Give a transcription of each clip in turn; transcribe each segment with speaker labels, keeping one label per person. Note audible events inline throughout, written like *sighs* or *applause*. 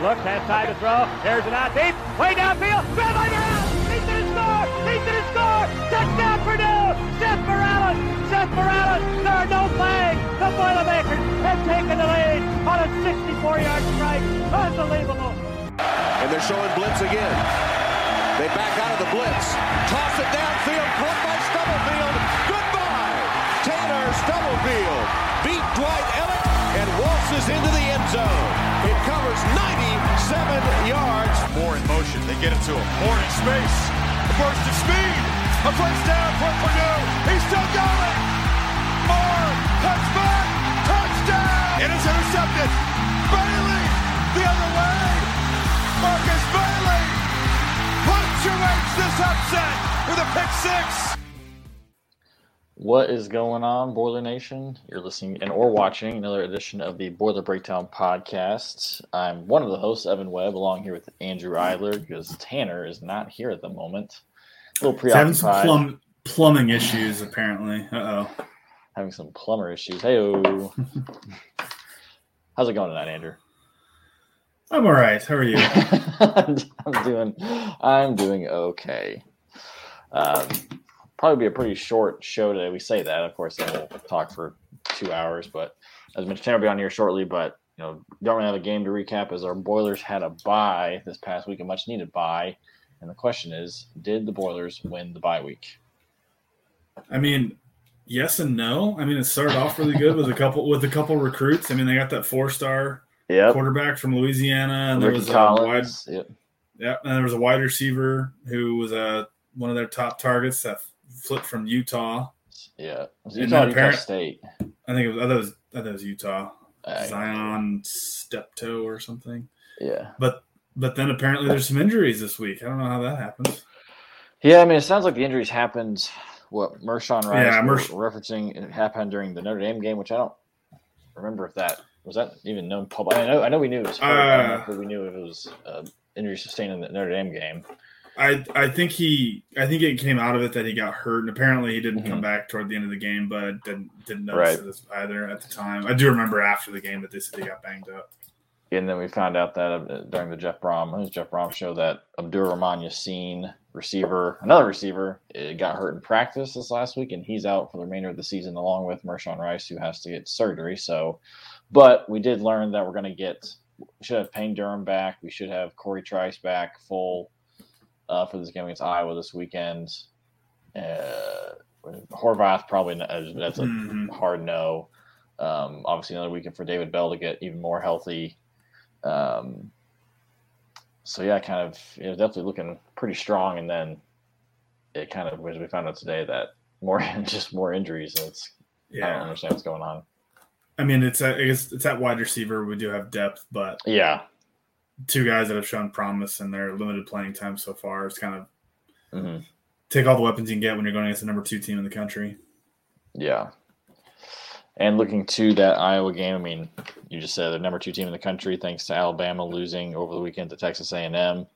Speaker 1: Looks, has time to throw. Here's an out deep. Way downfield. Grab by Morales. He's going to score. He's going to score. Touchdown Purdue. Seth Morales. Seth Morales. There are no flags. The Boilermakers have taken the lead on a 64-yard strike. Unbelievable.
Speaker 2: And they're showing blitz again. They back out of the blitz. Toss it downfield. Caught by Stubblefield. Goodbye. Tanner Stubblefield beat Dwight Elliott and waltzes into the end zone. It covers 97 yards.
Speaker 3: Moore in motion. They get it to him. Moore in space. A burst of speed. A first down for Purdue. He's still going. Moore. Cuts back. Touchdown. It is intercepted. Bailey the other way. Markus Bailey punctuates this upset with a pick six.
Speaker 4: What is going on, Boiler Nation? You're listening and or watching another edition of the Boiler Breakdown podcast. I'm one of the hosts, Evan Webb, along here with Andrew Eidler, because Tanner is not here at the moment. A little
Speaker 5: He's having some plum, plumbing issues, apparently. Uh oh.
Speaker 4: having some plumber issues. Hey, *laughs* how's it going tonight, Andrew?
Speaker 5: I'm all right. How are you? *laughs*
Speaker 4: I'm doing, I'm doing okay. Um, probably be a pretty short show today. We say that, of course, then we'll talk for two hours. But as mentioned, Tanner will be on here shortly. But you know, don't really have a game to recap as our Boilers had a bye this past week, a much needed bye. And the question is, did the Boilers win the bye week?
Speaker 5: I mean, yes and no. I mean, it started off really good with a couple with a couple recruits. I mean, they got that four star
Speaker 4: Yep.
Speaker 5: quarterback from Louisiana, and there
Speaker 4: Ricky
Speaker 5: was a wide,
Speaker 4: Yep.
Speaker 5: yeah, and there was a wide receiver who was a one of their top targets that flipped from Utah.
Speaker 4: Yeah. It was
Speaker 5: And
Speaker 4: Utah,
Speaker 5: apparent-
Speaker 4: State.
Speaker 5: I think it was. I thought it was, I thought it was Utah.
Speaker 4: Uh,
Speaker 5: Zion Steptoe or something.
Speaker 4: yeah.
Speaker 5: But but then apparently there's some injuries this week. I don't know how that happens.
Speaker 4: Yeah, I mean, it sounds like the injuries happened. What Mershawn Rice
Speaker 5: Yeah, Mersh-
Speaker 4: referencing it happened during the Notre Dame game, which I don't remember if that was that even known public. I know, I know we knew it was hurt. I don't know
Speaker 5: Uh,
Speaker 4: we knew it was uh, injury sustained in the Notre Dame game.
Speaker 5: I I think he I think it came out of it that he got hurt, and apparently he didn't
Speaker 4: Mhm.
Speaker 5: come back toward the end of the game. But I didn't didn't
Speaker 4: Right.
Speaker 5: notice it either at the time. I do remember after the game that they said he got banged up.
Speaker 4: And then we found out that uh, during the Jeff Brohm, Jeff Brohm show that Abdul Rahman Yaseen, receiver, another receiver, uh, got hurt in practice this last week, and he's out for the remainder of the season, along with Mershawn Rice, who has to get surgery. So, but we did learn that we're going to get, we should have Payne Durham back. We should have Cory Trice back full uh, for this game against Iowa this weekend. Uh, Horvath probably n- that's a
Speaker 5: Mhm.
Speaker 4: hard no. Um, obviously, another weekend for David Bell to get even more healthy. Um, so yeah, kind of it was definitely looking pretty strong, and then it kind of as we found out today that more *laughs* just more injuries. And it's I don't
Speaker 5: Yeah,
Speaker 4: understand what's going on.
Speaker 5: I mean it's at, I guess it's at wide receiver. We do have depth, but
Speaker 4: Yeah,
Speaker 5: two guys that have shown promise in their limited playing time so far. It's kind of
Speaker 4: hmm
Speaker 5: take all the weapons you can get when you're going against the number two team in the country.
Speaker 4: yeah. And looking to that Iowa game, I mean, you just said the number two team in the country, thanks to Alabama losing over the weekend to Texas A&M,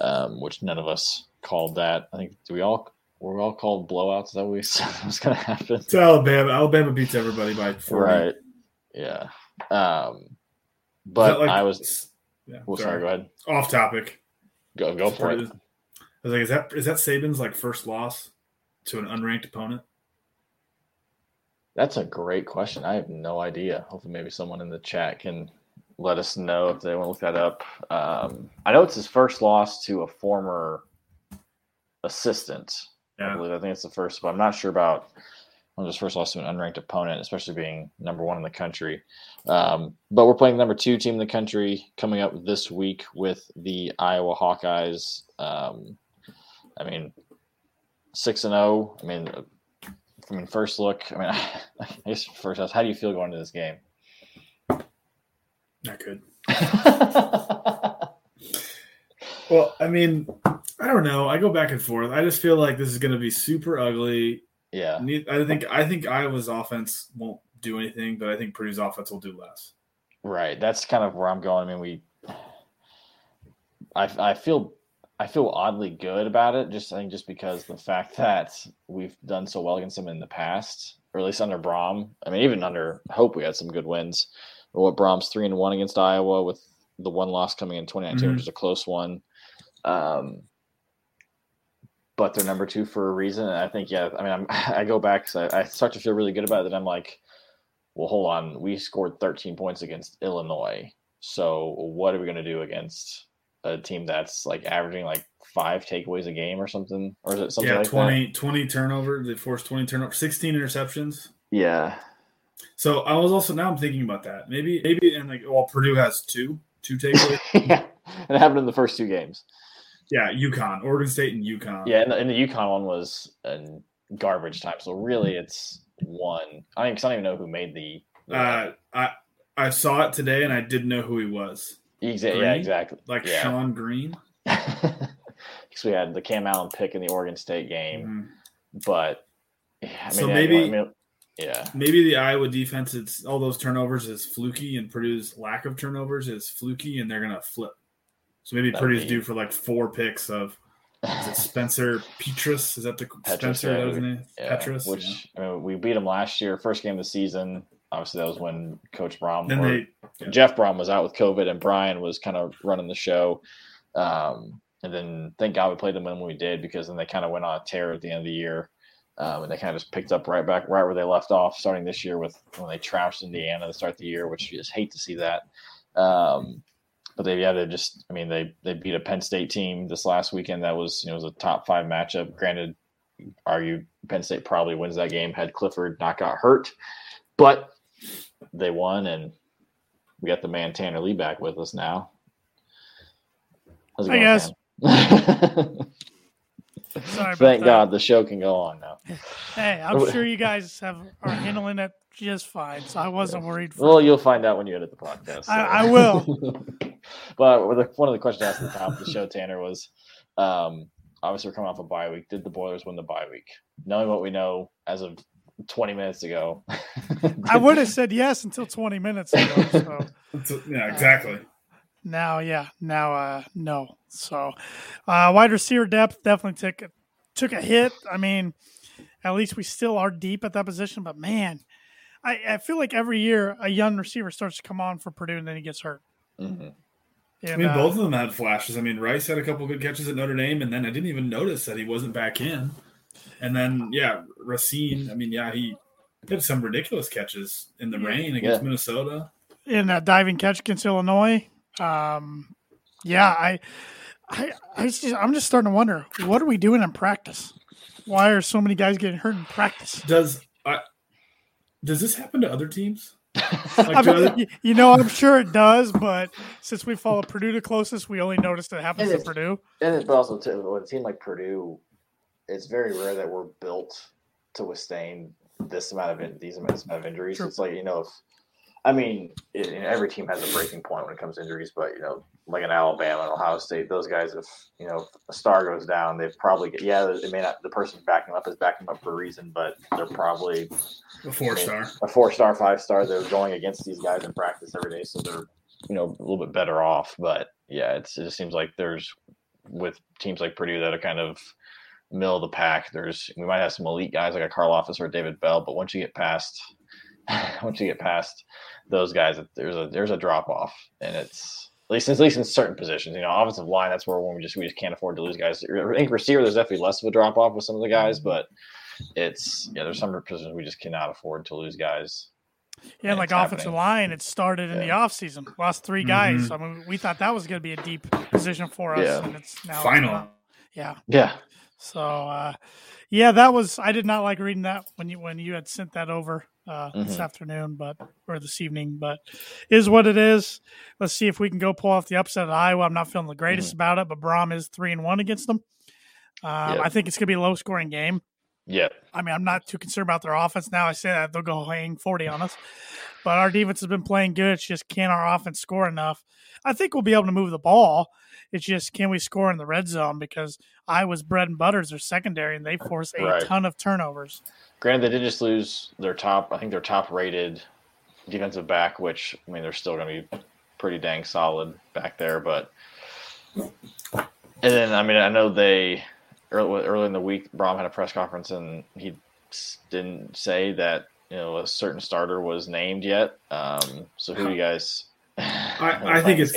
Speaker 4: um, which none of us called that. I think do we all were we all called blowouts? Is that what we *laughs* said was going to happen?
Speaker 5: It's Alabama. Alabama beats everybody by four.
Speaker 4: Right. Yeah. Um, but
Speaker 5: like-
Speaker 4: I was.
Speaker 5: Yeah,
Speaker 4: Well, sorry. Go ahead.
Speaker 5: Off topic.
Speaker 4: Go go for it.
Speaker 5: I was like, is that is that Saban's like first loss to an unranked opponent?
Speaker 4: That's a great question. I have no idea. Hopefully, maybe someone in the chat can let us know if they want to look that up. Um, I know it's his first loss to a former assistant. I believe. I think it's the first, but I'm not sure about one of his first loss to an unranked opponent, especially being number one in the country. Um, but we're playing the number two team in the country coming up this week with the Iowa Hawkeyes. Um, I mean, six and zero. I mean, I mean, first look. I mean, *laughs* I guess first off, how do you feel going into this game?
Speaker 5: Not good. *laughs* Well, I mean, I don't know. I go back and forth. I just feel like this is going to be super ugly.
Speaker 4: Yeah,
Speaker 5: I think I think Iowa's offense won't do anything, but I think Purdue's offense will do less.
Speaker 4: right. That's kind of where I'm going. I mean, we. I I feel I feel oddly good about it. Just I think just because the fact that we've done so well against them in the past, or at least under Brohm. I mean, even under Hope, we had some good wins. But what Brohm's three and one against Iowa with the one loss coming in 2019,
Speaker 5: Mhm.
Speaker 4: which is a close one. Um, but they're number two for a reason. And I think, yeah, I mean, I'm, *laughs* I go back because I, I start to feel really good about it. That I'm like, well, hold on, we scored 13 points against Illinois. So what are we going to do against a team that's like averaging like five takeaways a game or something? Or is it something
Speaker 5: yeah,
Speaker 4: like
Speaker 5: 20, 20 turnovers. They forced 20 turnovers, 16 interceptions.
Speaker 4: Yeah.
Speaker 5: So I was also now I'm thinking about that. Maybe maybe and like well Purdue has two two *laughs* takeaways.
Speaker 4: yeah. It happened in the first two games.
Speaker 5: Yeah, UConn, Oregon State, and UConn.
Speaker 4: Yeah, and the, and the UConn one was in garbage time. So really, it's one. I don't, 'cause I don't even know who made the. the
Speaker 5: Uh, I I saw it today and I didn't know who he was. Exactly.
Speaker 4: Yeah, exactly.
Speaker 5: Like
Speaker 4: Yeah.
Speaker 5: Sean Green. *laughs*
Speaker 4: Because we had the Cam Allen pick in the Oregon State game,
Speaker 5: Mhm.
Speaker 4: but yeah, I mean,
Speaker 5: So maybe-
Speaker 4: I mean, yeah,
Speaker 5: Maybe the Iowa defense, it's all those turnovers is fluky, and Purdue's lack of turnovers is fluky, and they're gonna flip. So maybe Purdue's
Speaker 4: be-
Speaker 5: due for like four picks of is it *laughs* Spencer Petras? Is that the Spencer?
Speaker 4: yeah.
Speaker 5: That was name?
Speaker 4: yeah.
Speaker 5: Petrus.
Speaker 4: Which I mean, we beat him last year, first game of the season. Obviously, that was when Coach Brohm
Speaker 5: Then they yeah.
Speaker 4: Jeff Brohm was out with COVID, and Brian was kind of running the show. Um, and then thank God we played them when we did, because then they kind of went on a tear at the end of the year. Um, and they kind of just picked up right back right where they left off, starting this year with when they trashed Indiana to start the year, which you just hate to see that. Um, but they yeah they just I mean they they beat a Penn State team this last weekend that was you know was a top five matchup. Granted, argue Penn State probably wins that game had Clifford not got hurt, but they won and we got the man Tanner Lee back with us now. How's it going,
Speaker 6: guys.
Speaker 4: Tan?
Speaker 6: Sorry about
Speaker 4: Thank
Speaker 6: that.
Speaker 4: God the show can go on now.
Speaker 6: Hey, I'm sure you guys have are handling it just fine, so I wasn't worried. For
Speaker 4: Well, you'll find out when you edit the podcast.
Speaker 6: I- I will. *laughs*
Speaker 4: but one of the questions asked at the top of the show, Tanner, was um, obviously we're coming off a bye week. Did the Boilers win the bye week? Knowing what we know as of 20 minutes ago, *laughs*
Speaker 6: I would have said yes until 20 minutes ago. So
Speaker 5: yeah, exactly.
Speaker 6: now, yeah, now, uh, no. So, uh, wide receiver depth definitely took a, took a hit. I mean, at least we still are deep at that position, but man, I, I feel like every year a young receiver starts to come on for Purdue and then he gets hurt.
Speaker 4: Mhm.
Speaker 6: And,
Speaker 5: I mean,
Speaker 6: uh,
Speaker 5: both of them had flashes. I mean, Rice had a couple good catches at Notre Dame, and then I didn't even notice that he wasn't back in. And then, yeah, Racine. I mean, yeah, he did some ridiculous catches in the
Speaker 6: Yeah.
Speaker 5: rain against
Speaker 4: Yeah.
Speaker 5: Minnesota.
Speaker 6: in that diving catch against Illinois. Um, yeah, I, I, I just, I'm just starting to wonder what are we doing in practice? Why are so many guys getting hurt in practice?
Speaker 5: Does I? Does this happen to other teams? *laughs*
Speaker 6: I
Speaker 5: Like,
Speaker 6: mean, you know, I'm sure it does, but since we follow Purdue the closest, we only noticed it happens
Speaker 4: It
Speaker 6: to. Purdue.
Speaker 4: And it, but also too, with a team like Purdue, it's very rare that we're built to withstand this amount of in, these amounts of injuries.
Speaker 6: Sure.
Speaker 4: It's like you know, if I mean, it, every team has a breaking point when it comes to injuries, but you know, like in Alabama and Ohio State, those guys, if you know, if a star goes down, they've probably get, yeah, it may not the person backing up is backing up for a reason, but they're probably
Speaker 5: a four star.
Speaker 4: a four star, five star. They're going against these guys in practice every day, so they're you know a little bit better off. But yeah, it's, it just seems like there's with teams like Purdue that are kind of middle of the pack. There's we might have some elite guys like a Karlaftis or David Bell, but once you get past *laughs* once you get past those guys, there's a there's a drop off, and it's at least at least in certain positions. You know, offensive line that's where when we just we just can't afford to lose guys. I think receiver there's definitely less of a drop off with some of the guys, mm-hmm. but it's yeah there's some positions we just cannot afford to lose guys.
Speaker 6: Yeah,
Speaker 4: And
Speaker 6: like
Speaker 4: it's
Speaker 6: offensive
Speaker 4: happening.
Speaker 6: line, it started in the
Speaker 4: Yeah.
Speaker 6: offseason. Lost 3 mm-hmm. guys. I mean, we thought that was going to be a deep position for us,
Speaker 4: Yeah.
Speaker 6: and it's now
Speaker 5: Final.
Speaker 6: Uh, yeah.
Speaker 4: Yeah,
Speaker 6: So uh, yeah, that was I did not like reading that when you when you had sent that over uh, this
Speaker 4: Mhm.
Speaker 6: afternoon, but or this evening, but is what it is. Let's see if we can go pull off the upset at Iowa. I'm not feeling the greatest about it, but Brohm is three and one against them. Um,
Speaker 4: Yeah.
Speaker 6: I think it's gonna be a low scoring game.
Speaker 4: yeah,
Speaker 6: I mean, I'm not too concerned about their offense now. I say that they'll go hang 40 on us, but our defense has been playing good. It's just can our offense score enough? I think we'll be able to move the ball. It's just can we score in the red zone because Iowa's bread and butters are secondary, and they force a
Speaker 4: Right.
Speaker 6: ton of turnovers.
Speaker 4: Granted, they did just lose their top. I think their top rated defensive back, which I mean they're still going to be pretty dang solid back there. But and then I mean I know they early, early in the week Brohm had a press conference and he didn't say that you know a certain starter was named yet. Um, so who do you guys?
Speaker 5: I, I think it's.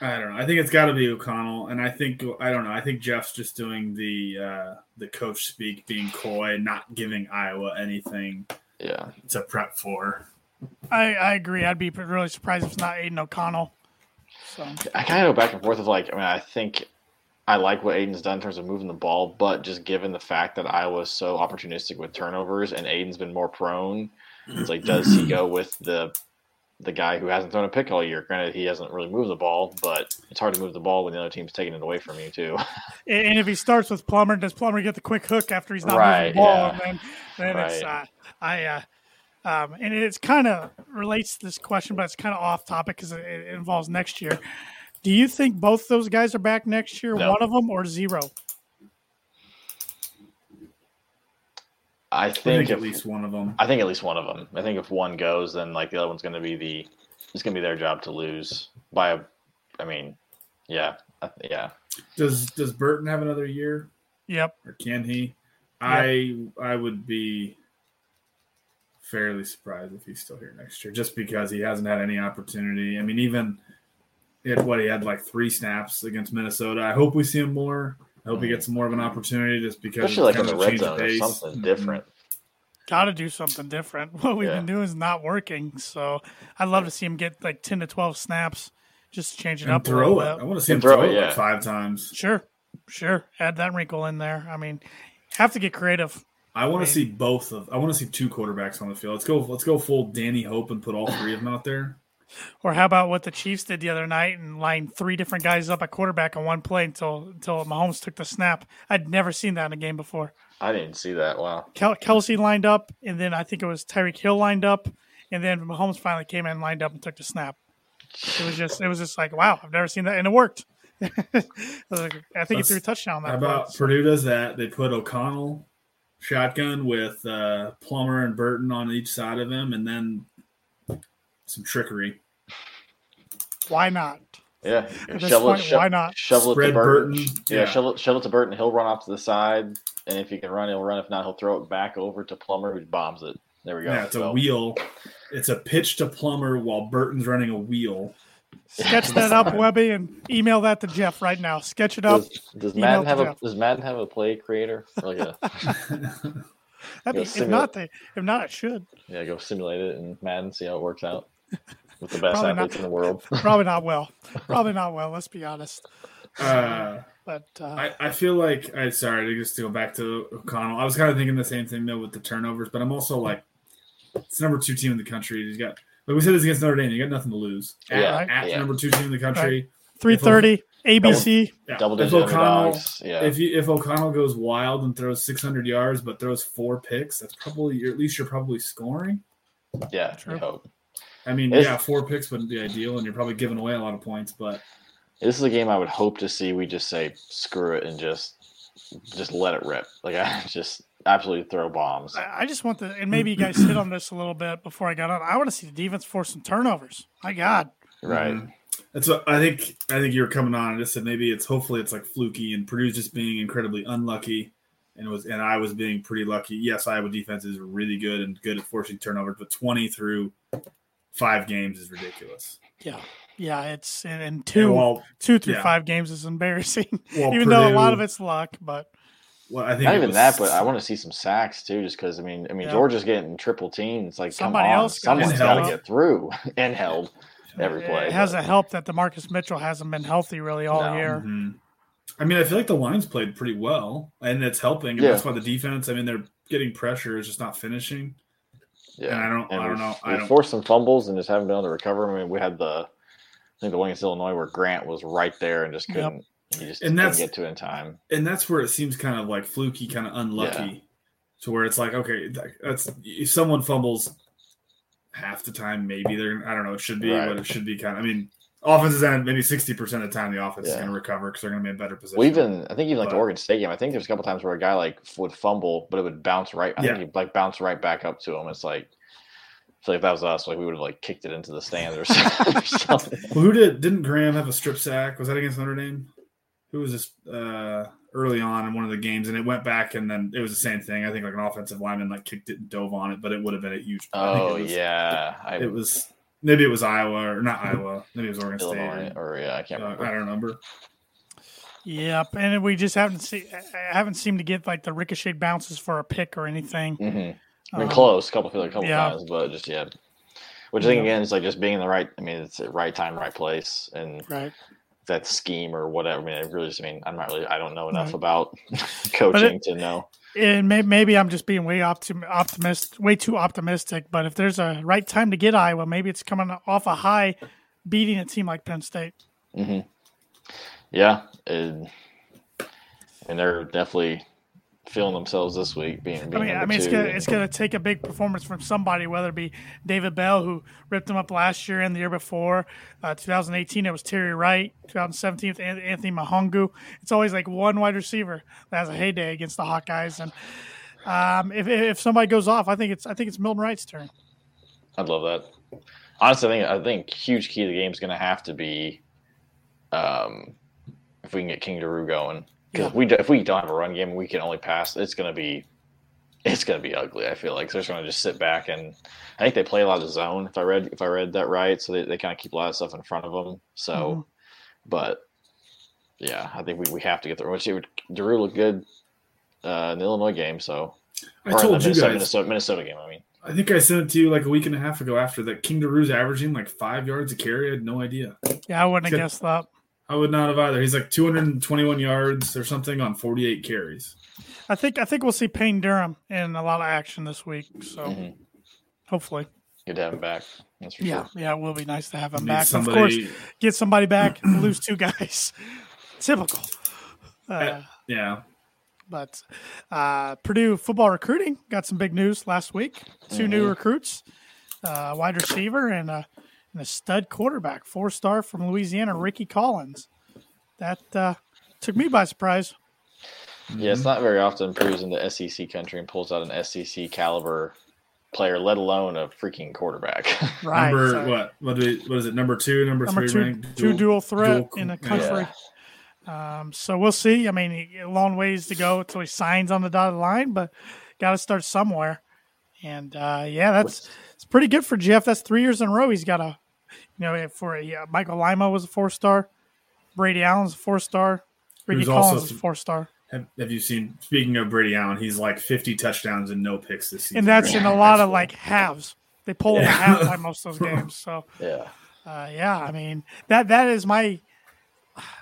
Speaker 5: I don't know. I think it's got to be O'Connell, and I think I don't know. I think Jeff's just doing the uh, the coach speak, being coy, not giving Iowa anything.
Speaker 4: Yeah,
Speaker 5: to prep for.
Speaker 6: I, I agree. I'd be really surprised if it's not Aidan O'Connell. So
Speaker 4: I kind of go back and forth of like. I mean, I think I like what Aidan's done in terms of moving the ball, but just given the fact that Iowa's so opportunistic with turnovers and Aidan's been more prone, it's like, does he go with the the guy who hasn't thrown a pick all year? Granted, he hasn't really moved the ball, but it's hard to move the ball when the other team's taking it away from you too. *laughs*
Speaker 6: and if he starts with Plummer, does Plummer get the quick hook after he's not right, moving the ball? Yeah. And then, then right. it's uh, I. Uh, um, and it's kind of relates to this question, but it's kind of off topic because it, it involves next year. Do you think both those guys are back next year? No. One of them or zero?
Speaker 4: I think,
Speaker 5: I think at least one of them.
Speaker 4: I think at least one of them. I think if one goes, then like the other one's going to be the it's going to be their job to lose by a. I mean, yeah, yeah.
Speaker 5: Does Does Burton have another year?
Speaker 6: Yep.
Speaker 5: Or can he? Yep. I I would be fairly surprised if he's still here next year, just because he hasn't had any opportunity. I mean, even he had what he had like three snaps against Minnesota. I hope we see him more. I hope he gets more of an opportunity just because
Speaker 4: especially like in the red zone or something different.
Speaker 6: Got to do something different. *laughs* What we've yeah. been doing is not working. So I'd love to see him get like ten to twelve snaps, just change it
Speaker 5: and
Speaker 6: up.
Speaker 5: Throw it. Bit. I want to see him throw, throw it, yeah. like five times.
Speaker 6: Sure, sure. Add that wrinkle in there. I mean, have to get creative.
Speaker 5: I want to see both of. I want to see two quarterbacks on the field. Let's go. Let's go full Danny Hope and put all three of them out there.
Speaker 6: Or how about what the Chiefs did the other night and lined three different guys up at quarterback on one play until until Mahomes took the snap? I'd never seen that in a game before.
Speaker 4: I didn't see that. Wow.
Speaker 6: Kel- Kelce lined up, and then I think it was Tyreek Hill lined up, and then Mahomes finally came in, lined up, and took the snap. It was just it was just like wow, I've never seen that, and it worked. *laughs* I think That's, he threw a touchdown. That
Speaker 5: how about play, Purdue does that? They put O'Connell shotgun with uh, Plummer and Burton on each side of him, and then some trickery.
Speaker 6: Why not?
Speaker 4: Yeah, shovel, point,
Speaker 6: sho- why not?
Speaker 4: Shovel Spread it to Burton. Burton. Yeah, yeah, shovel, shovel it to Burton. He'll run off to the side, and if he can run, he'll run. If not, he'll throw it back over to Plummer, who bombs it. There we go.
Speaker 5: Yeah, it's so. a wheel. It's a pitch to Plummer while Burton's running a wheel.
Speaker 6: Sketch that up, Webby, and email that to Jeff right now. Sketch it up.
Speaker 4: Does, does Madden have a Does Madden have a play creator? Like a, *laughs* *laughs*
Speaker 6: be, if not, they if not, it should.
Speaker 4: Yeah, go simulate it in Madden, see how it works out with the best probably athletes
Speaker 6: not,
Speaker 4: in the world. *laughs*
Speaker 6: probably not well. *laughs* Probably not well. Let's be honest.
Speaker 5: Uh,
Speaker 6: but uh,
Speaker 5: I, I feel like I sorry to just go back to O'Connell. I was kind of thinking the same thing though with the turnovers, but I'm also like, it's number two team in the country. He's got like we said this against Notre Dame. You got nothing to lose. At,
Speaker 4: yeah,
Speaker 5: at
Speaker 4: yeah.
Speaker 5: number two team in the country. Right.
Speaker 6: Three thirty. ABC.
Speaker 4: Yeah. Double if O'Connell,
Speaker 5: yeah. if you, if O'Connell goes wild and throws 600 yards but throws four picks, that's probably at least you're probably scoring.
Speaker 4: Yeah, True. Hope.
Speaker 5: I mean, it's, yeah, four picks wouldn't be ideal, and you're probably giving away a lot of points. But
Speaker 4: this is a game I would hope to see. We just say screw it and just just let it rip. Like *laughs* I just absolutely throw bombs.
Speaker 6: I, just want the and maybe you guys hit on this a little bit before I got on. I want to see the defense force some turnovers. My God,
Speaker 4: right. Mm-hmm.
Speaker 5: That's what I think. I think you're coming on and just said maybe it's hopefully it's like fluky and Purdue's just being incredibly unlucky and it was and I was being pretty lucky. Yes, Iowa defense is really good and good at forcing turnovers, but 20 through five games is ridiculous.
Speaker 6: Yeah. Yeah, it's and, two, well, two through yeah. five games is embarrassing. *laughs* Well, even Purdue, though a lot of it's luck, but
Speaker 5: well, I think
Speaker 4: not even was, that, but I want to see some sacks too, just because I mean, I mean, yeah. Georgia's getting triple teams. Like, somebody come on, else, someone's got to get through *laughs* and held every play.
Speaker 6: It hasn't helped that the Marcus Mitchell hasn't been healthy really all no. year.
Speaker 5: Mm-hmm. I mean, I feel like the lines played pretty well, and it's helping. And yeah. that's why the defense. I mean, they're getting pressure, is just not finishing. Yeah, and I don't. And I don't know.
Speaker 4: We
Speaker 5: I don't...
Speaker 4: forced some fumbles and just haven't been able to recover. I mean, we had the, I think the one against Illinois where Grant was right there and just couldn't. Yep. He just and that's, get to it in time.
Speaker 5: And that's where it seems kind of like fluky, kind of unlucky, yeah. to where it's like, okay, that's if someone fumbles half the time, maybe they're. I don't know. It should be, right. but it should be kind of. I mean, offenses end maybe sixty percent of the time the offense yeah. is going to recover because they're going to be in better position.
Speaker 4: Well, even I think even like but, the Oregon State game, I think there's a couple times where a guy like would fumble, but it would bounce right. I yeah. think he'd like bounce right back up to him. It's like I feel like if that was us, like we would have like kicked it into the stands or *laughs* something.
Speaker 5: well, who did? Didn't Graham have a strip sack? Was that against Notre Dame? Who was this uh, early on in one of the games, and it went back, and then it was the same thing. I think like an offensive lineman like kicked it and dove on it, but it would have been a huge.
Speaker 4: Oh
Speaker 5: it was,
Speaker 4: yeah,
Speaker 5: it, it was. maybe it was Iowa or not Iowa. Maybe it was Oregon
Speaker 4: Illinois,
Speaker 5: State.
Speaker 4: or yeah, I can't
Speaker 5: Uh,
Speaker 4: remember.
Speaker 5: I don't remember.
Speaker 6: Yep, and we just haven't see haven't seemed to get like the ricochet bounces for a pick or anything.
Speaker 4: hmm I mean,
Speaker 6: Um,
Speaker 4: close, couple feel like a couple
Speaker 6: yeah.
Speaker 4: times, but just yeah. Which I think
Speaker 6: Yeah.
Speaker 4: again is like just being in the right. I mean, it's the right time, right place, and
Speaker 6: Right.
Speaker 4: That scheme or whatever. I mean, I really just. I mean, I'm not really. I don't know enough
Speaker 6: Right.
Speaker 4: about *laughs* coaching to know.
Speaker 6: And may, maybe I'm just being way optim- optimist, way too optimistic. But if there's a right time to get Iowa, maybe it's coming off a high, beating a team like Penn State.
Speaker 4: hmm Yeah, and, and they're definitely feeling themselves this week. Being,
Speaker 6: I mean, I mean, it's gonna it's gonna take a big performance from somebody, whether it be David Bell, who ripped them up last year and the year before. Uh, 2018, it was Terry Wright. 2017, it Anthony Mahoungou. It's always like one wide receiver that has a heyday against the Hawkeyes. And um, if if somebody goes off, I think it's I think it's Milton Wright's turn.
Speaker 4: I'd love that. Honestly, I think I think huge key to the game is going to have to be, um, if we can get King Doerue going. Because if we do, if we don't have a run game, and we can only pass. It's going to be, it's going to be ugly. I feel like so they're just going to just sit back and I think they play a lot of zone. If I read if I read that right, so they, they kind of keep a lot of stuff in front of them. So,
Speaker 6: Mhm.
Speaker 4: but yeah, I think we, we have to get there. Which it would Doerue looked good uh, in the Illinois game. So
Speaker 5: I
Speaker 4: or in
Speaker 5: told
Speaker 4: the
Speaker 5: you
Speaker 4: Minnesota,
Speaker 5: guys.
Speaker 4: Minnesota, Minnesota game. I mean.
Speaker 5: I think I sent it to you like a week and a half ago after that. King Doerue's averaging like five yards a carry. I had no idea.
Speaker 6: Yeah, I wouldn't have guessed that.
Speaker 5: I would not have either. He's like 221 yards or something on 48 carries.
Speaker 6: I think I think we'll see Payne Durham in a lot of action this week. So
Speaker 4: Mhm.
Speaker 6: hopefully,
Speaker 4: Good to have him back. That's for
Speaker 6: yeah,
Speaker 4: sure.
Speaker 6: yeah, it will be nice to have him
Speaker 5: Need
Speaker 6: back. Of course, get somebody back, lose two guys. *laughs* Typical. Uh,
Speaker 5: Yeah.
Speaker 6: but uh, Purdue football recruiting got some big news last week. 2 new
Speaker 4: Mm-hmm.
Speaker 6: recruits, uh, wide receiver and a, and a stud quarterback, four star from Louisiana, Ricky Collins. That uh, took me by surprise.
Speaker 4: Yeah, it's not very often Purdue's in the SEC country and pulls out an SEC caliber player, let alone a freaking quarterback. *laughs*
Speaker 6: Right.
Speaker 5: number
Speaker 6: so-
Speaker 5: what? What, do we, what is it? Number two, number,
Speaker 6: Number
Speaker 5: three
Speaker 6: two,
Speaker 5: ranked?
Speaker 6: two dual threat
Speaker 5: dual-
Speaker 6: in the
Speaker 5: yeah.
Speaker 6: country. Um, so we'll see. I mean, a long ways to go until he signs on the dotted line, but got to start somewhere. And uh, yeah, that's it's pretty good for Jeff. That's three years in a row. He's got a, you know, for a, yeah, Michael Alaimo was a four star, Brady Allen's a four star, Ricky
Speaker 5: Who's also-
Speaker 6: Collins is a four star,
Speaker 5: Have, have you seen? Speaking of Brady Allen, he's like 50 touchdowns and no picks this season.
Speaker 6: and that's in a lot of
Speaker 5: That's
Speaker 6: like halves. They pull in
Speaker 5: Yeah.
Speaker 6: half by most of those *laughs* games. So
Speaker 4: yeah.
Speaker 6: Uh, yeah, I mean that that is my.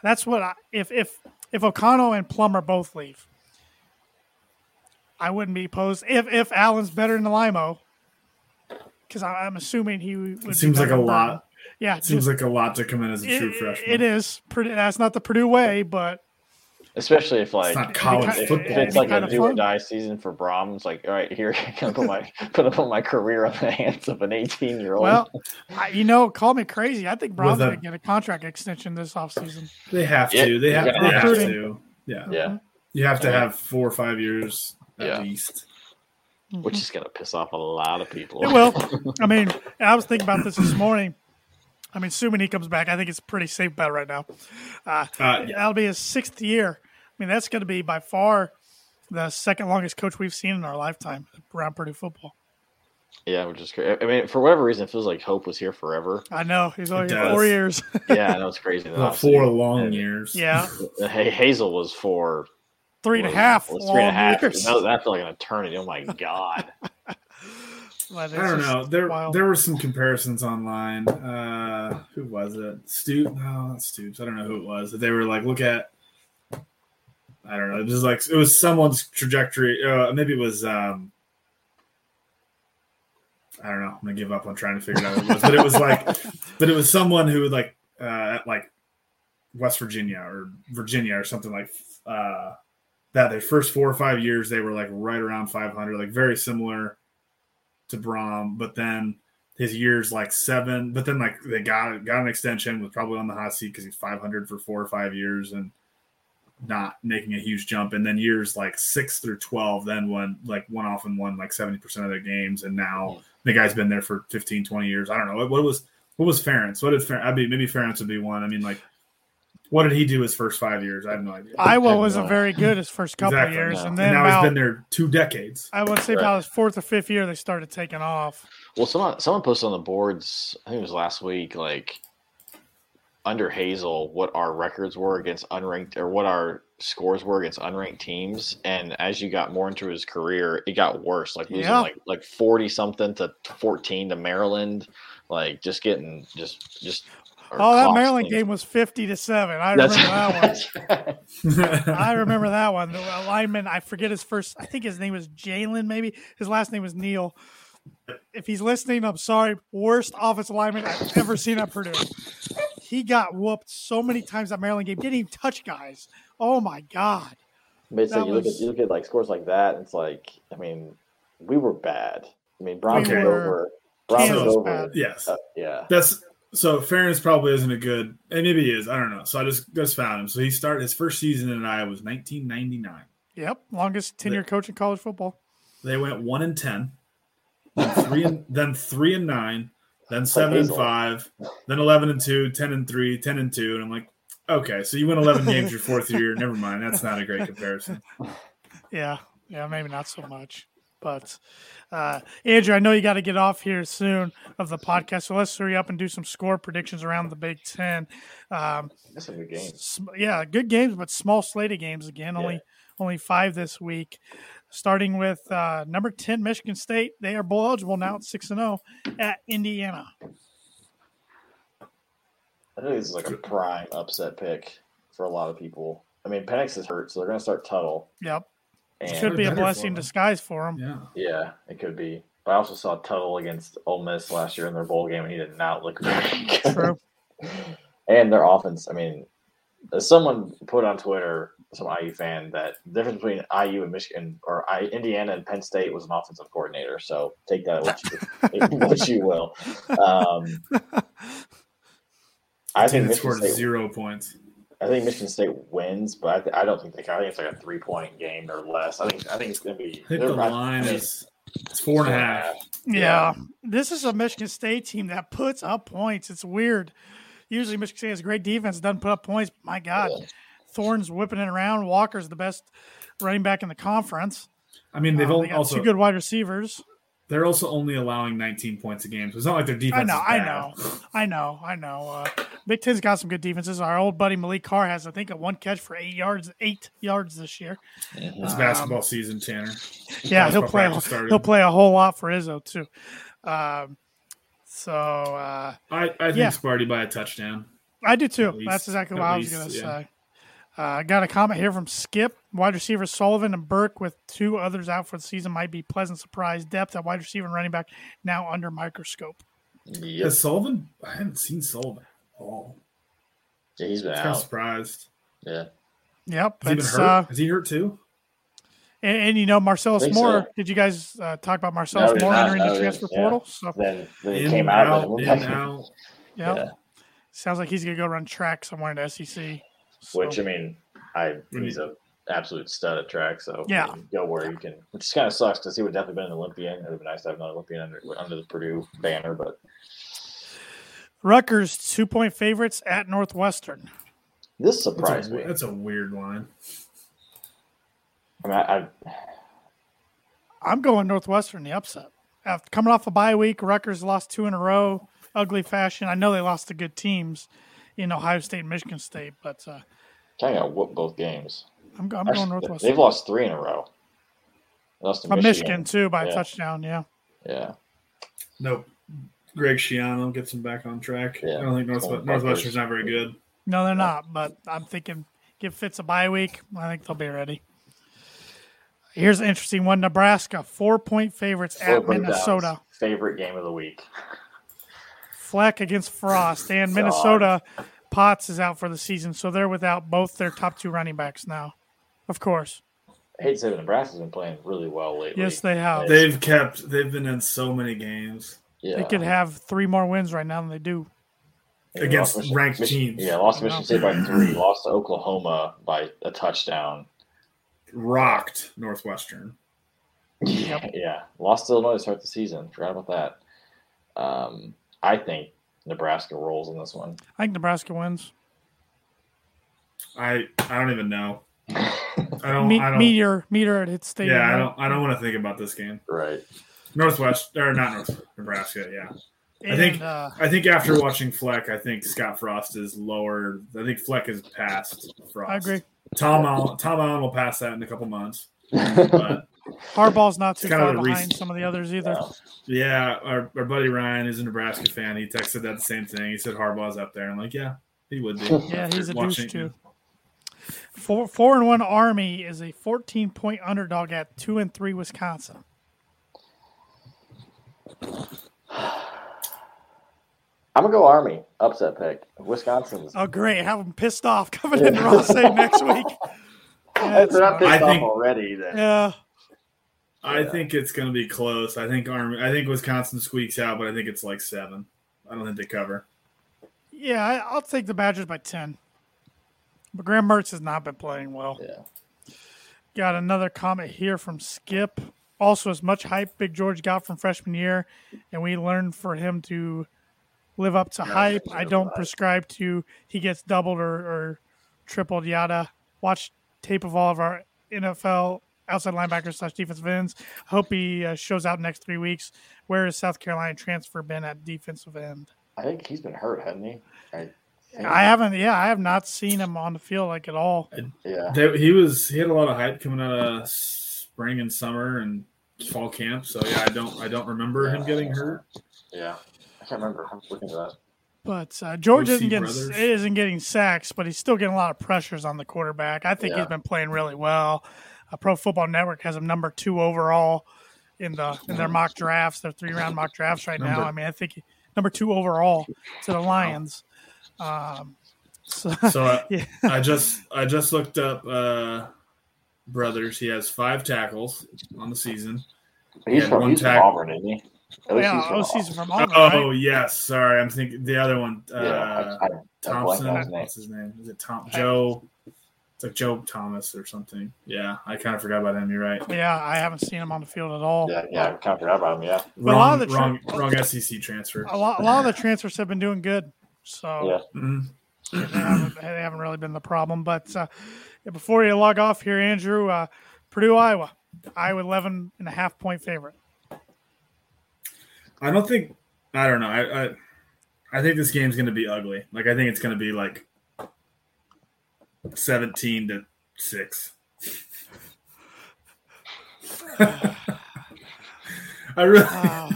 Speaker 6: That's what I, if if if O'Connell and Plummer both leave, I wouldn't be opposed if if Allen's better than Alaimo, because I'm assuming he would.
Speaker 5: It seems like a
Speaker 6: than Burton.
Speaker 5: lot.
Speaker 6: Yeah,
Speaker 5: It seems
Speaker 6: just-
Speaker 5: like a lot to come in as a true freshman.
Speaker 6: it is. Purdue- That's not the Purdue way, but
Speaker 4: Especially if like
Speaker 5: It's not college
Speaker 4: if,
Speaker 6: kind-
Speaker 4: if
Speaker 5: football.
Speaker 4: it's like a do or die season for Brahms, like all right, here I can I put my put up on my career on the hands of an 18 year old.
Speaker 6: well, I, you know, call me crazy. I think Brohm's
Speaker 5: that-
Speaker 6: going to get a contract extension this offseason.
Speaker 5: They have
Speaker 4: Yeah,
Speaker 5: to. They have, they
Speaker 4: gonna
Speaker 5: have
Speaker 6: have
Speaker 5: to.
Speaker 6: to.
Speaker 5: Yeah.
Speaker 4: yeah,
Speaker 5: You have to
Speaker 4: Yeah.
Speaker 5: have four or five years at
Speaker 4: Yeah.
Speaker 5: least.
Speaker 4: Which is gonna piss off a lot of people.
Speaker 6: It will. *laughs* I mean, I was thinking about this this morning. I mean, assuming he comes back, I think it's a pretty safe bet right now. Uh,
Speaker 5: Uh, yeah.
Speaker 6: That'll be his sixth year. I mean, that's going to be by far the second longest coach we've seen in our lifetime around Purdue football.
Speaker 4: yeah, which is crazy. I mean, for whatever reason, it feels like Hope was here forever.
Speaker 6: I know he's only
Speaker 5: It
Speaker 6: here four years.
Speaker 4: Yeah, I know it's crazy. *laughs*
Speaker 5: Well, four long years.
Speaker 6: yeah, *laughs*
Speaker 4: Hazell was for
Speaker 6: three and a
Speaker 4: was-
Speaker 6: half
Speaker 4: was
Speaker 6: long
Speaker 4: three and a half.
Speaker 6: years.
Speaker 4: That, that felt like an eternity. Oh my god.
Speaker 6: But *laughs*
Speaker 5: I don't know. There
Speaker 6: wild.
Speaker 5: there were some comparisons online. Uh, who was it? Stu? No, not Stoops. I don't know who it was. They were like, look at. I don't know. It was like it was someone's trajectory. Uh, maybe it was. Um, I don't know. I'm gonna give up on trying to figure out what it was, but it was like, *laughs* but it was someone who like uh, at like West Virginia or Virginia or something like uh, that. Their first four or five years, they were like right around 500, like very similar to Brohm, but then his years like seven, but then like they got got an extension, was probably on the hot seat because he's 500 for four or five years and not making a huge jump. And then years like six through 12, then when like one off and won like 70% of their games. And now hmm. the guy's been there for 15, 20 years. I don't know. What, what was, what was Ferentz? What did Ferentz, I'd be, maybe Ferentz would be one. I mean, like What did he do his first five years? I have no idea.
Speaker 6: Iowa wasn't very good his first couple
Speaker 5: Exactly,
Speaker 6: of years,
Speaker 4: no.
Speaker 6: and
Speaker 5: And
Speaker 6: then
Speaker 5: now
Speaker 6: about,
Speaker 5: he's been there two decades.
Speaker 6: I would say
Speaker 4: Right.
Speaker 6: about his fourth or fifth year, they started taking off.
Speaker 4: Well, someone someone posted on the boards. I think it was last week. Like under Hazell, what our records were against unranked, or what our scores were against unranked teams. And as you got more into his career, it got worse. Like losing
Speaker 6: Yeah.
Speaker 4: like like forty something to fourteen to Maryland. Like just getting just just. Or
Speaker 6: Oh, that Maryland game was fifty to seven. I
Speaker 4: That's,
Speaker 6: remember that one. *laughs* *laughs* I remember that one. The lineman, I forget his first. I think his name was Jalen. Maybe his last name was Neal. If he's listening, I'm sorry. Worst offensive lineman I've ever seen at Purdue. He got whooped so many times that Maryland game. Didn't even touch guys. Oh my god.
Speaker 4: But it's like
Speaker 6: That
Speaker 4: you look at you look at like scores like that, it's like I mean, we were bad. I mean, Browns
Speaker 5: We
Speaker 4: over. Browns over.
Speaker 6: bad.
Speaker 5: yes.
Speaker 4: Uh, yeah.
Speaker 5: That's so fairness probably isn't a good and maybe he is. I don't know. So I just just found him. So he started his first season in Iowa was nineteen ninety nine.
Speaker 6: Yep, longest tenure coach in college football.
Speaker 5: They went one and ten, then three and *laughs* then three and nine, then seven and five, then eleven and two, 10 and three, 10 and two, and I'm like, okay, so you win eleven *laughs* games your fourth year. Never mind, that's not a great comparison. *laughs*
Speaker 6: Yeah, yeah, maybe not so much. But uh, Andrew, I know you got to get off here soon of the podcast, so let's hurry up and do some score predictions around the Big Ten. Um,
Speaker 4: That's a good game.
Speaker 6: yeah, good games, but small slate of games again. Only
Speaker 4: Yeah.
Speaker 6: only five this week. Starting with uh, number ten, Michigan State. They are bowl eligible now at six and zero at Indiana.
Speaker 4: I think this is like a prime upset pick for a lot of people. I mean, Penix is hurt, so they're going to start Tuttle.
Speaker 6: Yep,
Speaker 4: And
Speaker 6: should be a blessing in disguise for them.
Speaker 5: Yeah.
Speaker 4: yeah, it could be. But I also saw Tuttle against Ole Miss last year in their bowl game, and he did not look very good.
Speaker 6: True. *laughs*
Speaker 4: And their offense, I mean, someone put on Twitter, some IU fan, that the difference between IU and Michigan or I, Indiana and Penn State was an offensive coordinator. So take that what you, *laughs* *laughs* what you will. Um, I think
Speaker 5: that
Speaker 4: Michigan
Speaker 5: scored
Speaker 4: State.
Speaker 5: zero points.
Speaker 4: I think Michigan State wins, but I, th- I don't think they can. I think it's like a three point game or less. I think I think it's going to be.
Speaker 5: I think the
Speaker 4: I-
Speaker 5: line
Speaker 4: I mean,
Speaker 5: is it's four and a half.
Speaker 6: Yeah. This is a Michigan State team that puts up points. It's weird. Usually Michigan State has great defense, doesn't put up points. My God, Thorne's whipping it around. Walker's the best running back in the conference.
Speaker 5: I mean, they've only
Speaker 6: they
Speaker 5: also
Speaker 6: two good wide receivers.
Speaker 5: they're also only allowing 19 points a game, so it's not like their defense.
Speaker 6: I know,
Speaker 5: is
Speaker 6: I know, I know, I know. Uh, Big Ten's got some good defenses. Our old buddy Malik Carr has, I think, a one catch for eight yards, eight yards this year.
Speaker 5: It's basketball season, Tanner.
Speaker 6: Yeah, he'll play.
Speaker 5: practice started.
Speaker 6: He'll play a whole lot for Izzo too. Um, so uh,
Speaker 5: I, I think
Speaker 6: Yeah.
Speaker 5: Sparty by a touchdown.
Speaker 6: I do too.
Speaker 5: Least-
Speaker 6: That's exactly
Speaker 5: at
Speaker 6: what I was going to
Speaker 5: yeah.
Speaker 6: say. Uh, I got a comment here from Skip. Wide receiver Sullivan and Burke, with two others out for the season, might be pleasant surprise. Depth at wide receiver and running back now under microscope.
Speaker 4: Yep.
Speaker 5: Has Sullivan? I haven't seen Sullivan at all.
Speaker 4: Yeah, he's been
Speaker 5: I'm kind of
Speaker 4: out.
Speaker 5: surprised.
Speaker 4: Yeah.
Speaker 6: Yep,
Speaker 5: Has he been hurt?
Speaker 6: uh,
Speaker 5: Is he hurt too?
Speaker 6: and, and you know Marcellus
Speaker 4: Think
Speaker 6: Moore.
Speaker 4: so.
Speaker 6: Did you guys uh, talk about Marcellus
Speaker 4: No, we
Speaker 6: Moore
Speaker 4: not.
Speaker 6: entering
Speaker 4: No,
Speaker 6: the transfer.
Speaker 4: Yeah.
Speaker 6: portal? So
Speaker 4: Then, then he
Speaker 5: In,
Speaker 4: came out.
Speaker 5: out, in, out.
Speaker 6: yeah,
Speaker 4: Yeah.
Speaker 6: sounds like he's going to go run track somewhere in the SEC. So,
Speaker 4: Which I mean, I he's a absolute stud at track. So
Speaker 6: Yeah.
Speaker 4: Go where you can. Which just kind of sucks because he would definitely been an Olympian. It would have been nice to have another Olympian under under the Purdue banner, but
Speaker 6: Rutgers two point favorites at Northwestern.
Speaker 4: this
Speaker 5: That's
Speaker 4: surprised
Speaker 5: a,
Speaker 4: me.
Speaker 5: that's a weird line.
Speaker 4: I mean, I, I
Speaker 6: I'm going Northwestern the upset. After coming off a bye week, Rutgers lost two in a row, ugly fashion. I know they lost to good teams in Ohio State and Michigan State, but uh,
Speaker 4: kind of got whooped both games.
Speaker 6: I'm, I'm
Speaker 4: Actually,
Speaker 6: going Northwestern.
Speaker 4: They've lost three in a row. They Lost to Michigan.
Speaker 6: Michigan too by a touchdown. Yeah,
Speaker 4: Yeah,
Speaker 5: Nope. Greg Schiano gets him back on track.
Speaker 4: Yeah.
Speaker 5: I don't think North, Northwestern's not very good.
Speaker 6: no, they're not. But I'm thinking give Fitz a bye week. I think they'll be ready. Here's an interesting one: Nebraska four point favorites
Speaker 4: Four
Speaker 6: at
Speaker 4: breakdowns.
Speaker 6: Minnesota.
Speaker 4: Favorite game of the week.
Speaker 6: Fleck against Frost and Minnesota. Potts is out for the season, so they're without both their top two running backs now. Of course,
Speaker 4: I hate to say, Nebraska's been playing really well lately.
Speaker 6: yes, they have.
Speaker 5: They've kept. They've been in so many games
Speaker 4: yeah.
Speaker 6: They could have three more wins right now than they do.
Speaker 4: They
Speaker 5: against
Speaker 4: Michigan-
Speaker 5: ranked
Speaker 4: Mich-
Speaker 5: teams.
Speaker 4: Yeah, lost to Michigan State by three. Lost to Oklahoma by a touchdown.
Speaker 5: rocked Northwestern.
Speaker 6: Yep.
Speaker 4: Yeah, lost to Illinois to start the season. Forgot about that. Um, I think Nebraska rolls in this one.
Speaker 6: I think Nebraska wins.
Speaker 5: I I don't even know. *laughs* I don't.
Speaker 6: Me-
Speaker 5: I don't.
Speaker 6: meteor, meteor at its stadium.
Speaker 5: yeah, I don't. I don't want to think about this game.
Speaker 4: Right.
Speaker 5: Northwest or not North Nebraska. Yeah, I think-
Speaker 6: uh,
Speaker 5: I think after watching Fleck, I think Scott Frost is lower. I think Fleck is past Frost.
Speaker 6: I agree.
Speaker 5: Tom Allen, Tom Allen will pass that in a couple months. But *laughs*
Speaker 6: Harbaugh's not too
Speaker 5: kind
Speaker 6: far
Speaker 5: of
Speaker 6: behind
Speaker 5: rec-
Speaker 6: some of the others either.
Speaker 5: yeah, our, our buddy Ryan is a Nebraska fan. He texted that the same thing. He said Harbaugh's up there. I'm like, yeah, he would be. *laughs*
Speaker 6: Yeah, he's a douche
Speaker 5: Watching-
Speaker 6: too. Four four and one Army is a fourteen point underdog at two and three Wisconsin.
Speaker 4: I'm gonna go Army upset pick. Wisconsin's.
Speaker 6: Oh, great! Have them pissed off *laughs* coming into Ross-Ade next week. *laughs* Yeah,
Speaker 4: if they're not
Speaker 5: I
Speaker 4: pissed off
Speaker 5: think-
Speaker 4: already, then
Speaker 6: yeah,
Speaker 5: I
Speaker 4: Yeah.
Speaker 5: think it's going to be close. I think Army. I think Wisconsin squeaks out, but I think it's like seven. I don't think they cover.
Speaker 6: yeah. I, I'll take the Badgers by ten. But Graham Mertz has not been playing well.
Speaker 4: yeah.
Speaker 6: Got another comment here from Skip. Also, as much hype Big George got from freshman year, and we learned for him to live up to hype. I don't prescribe to he gets doubled or, or tripled, yada. Watch tape of all of our NFL outside linebackers slash defensive ends. I hope he uh, shows out next three weeks. Where has South Carolina transfer been at defensive end?
Speaker 4: I think he's been hurt, hasn't he? I.
Speaker 6: I haven't, yeah, I have not seen him on the field like at all.
Speaker 4: yeah.
Speaker 5: They, he was. He had a lot of hype coming out of spring and summer and fall camp. So yeah, I don't. I don't remember him getting hurt.
Speaker 4: Yeah. I can't remember. I'm looking at that.
Speaker 6: But uh, George isn't getting
Speaker 5: brothers.
Speaker 6: isn't getting sacks, but he's still getting a lot of pressures on the quarterback. I think
Speaker 4: Yeah.
Speaker 6: he's been playing really well. Uh, Pro Football Network has him number two overall in the in their mock drafts, their three round mock drafts right now. I mean, I think he, number two overall to the Lions. Um, so,
Speaker 5: So I, *laughs*
Speaker 6: yeah,
Speaker 5: I just. I just looked up. uh Brothers. He has five tackles on the season.
Speaker 4: He's
Speaker 5: Yeah,
Speaker 4: from,
Speaker 5: one
Speaker 4: he's from Auburn, isn't he? At least
Speaker 6: yeah,
Speaker 4: he's from
Speaker 6: from Auburn,
Speaker 5: Oh
Speaker 6: right?
Speaker 5: yes, sorry. I'm thinking the other one. Uh,
Speaker 4: Yeah, I, I, I
Speaker 5: Thompson.
Speaker 4: on.
Speaker 5: What's his name? Is it Tom Joe? It's like Joe Thomas or something. Yeah, I kind of forgot about him. You're right.
Speaker 6: Yeah, I haven't seen him on the field at all.
Speaker 4: Yeah, yeah, I kind of forgot about him. Yeah,
Speaker 6: But a lot
Speaker 5: Wrong,
Speaker 6: of the tra-
Speaker 5: wrong, wrong SEC transfer.
Speaker 6: A lot, a lot of the transfers have been doing good. So
Speaker 4: yeah.
Speaker 5: Mhm.
Speaker 6: they haven't, they haven't really been the problem. But uh, yeah, before you log off here, Andrew, uh, Purdue, Iowa. Iowa 11 and a half point favorite.
Speaker 5: I don't think. I don't know. I I, I think this game's going to be ugly. Like I think it's going to be like seventeen to six. *laughs* I really.
Speaker 6: Oh.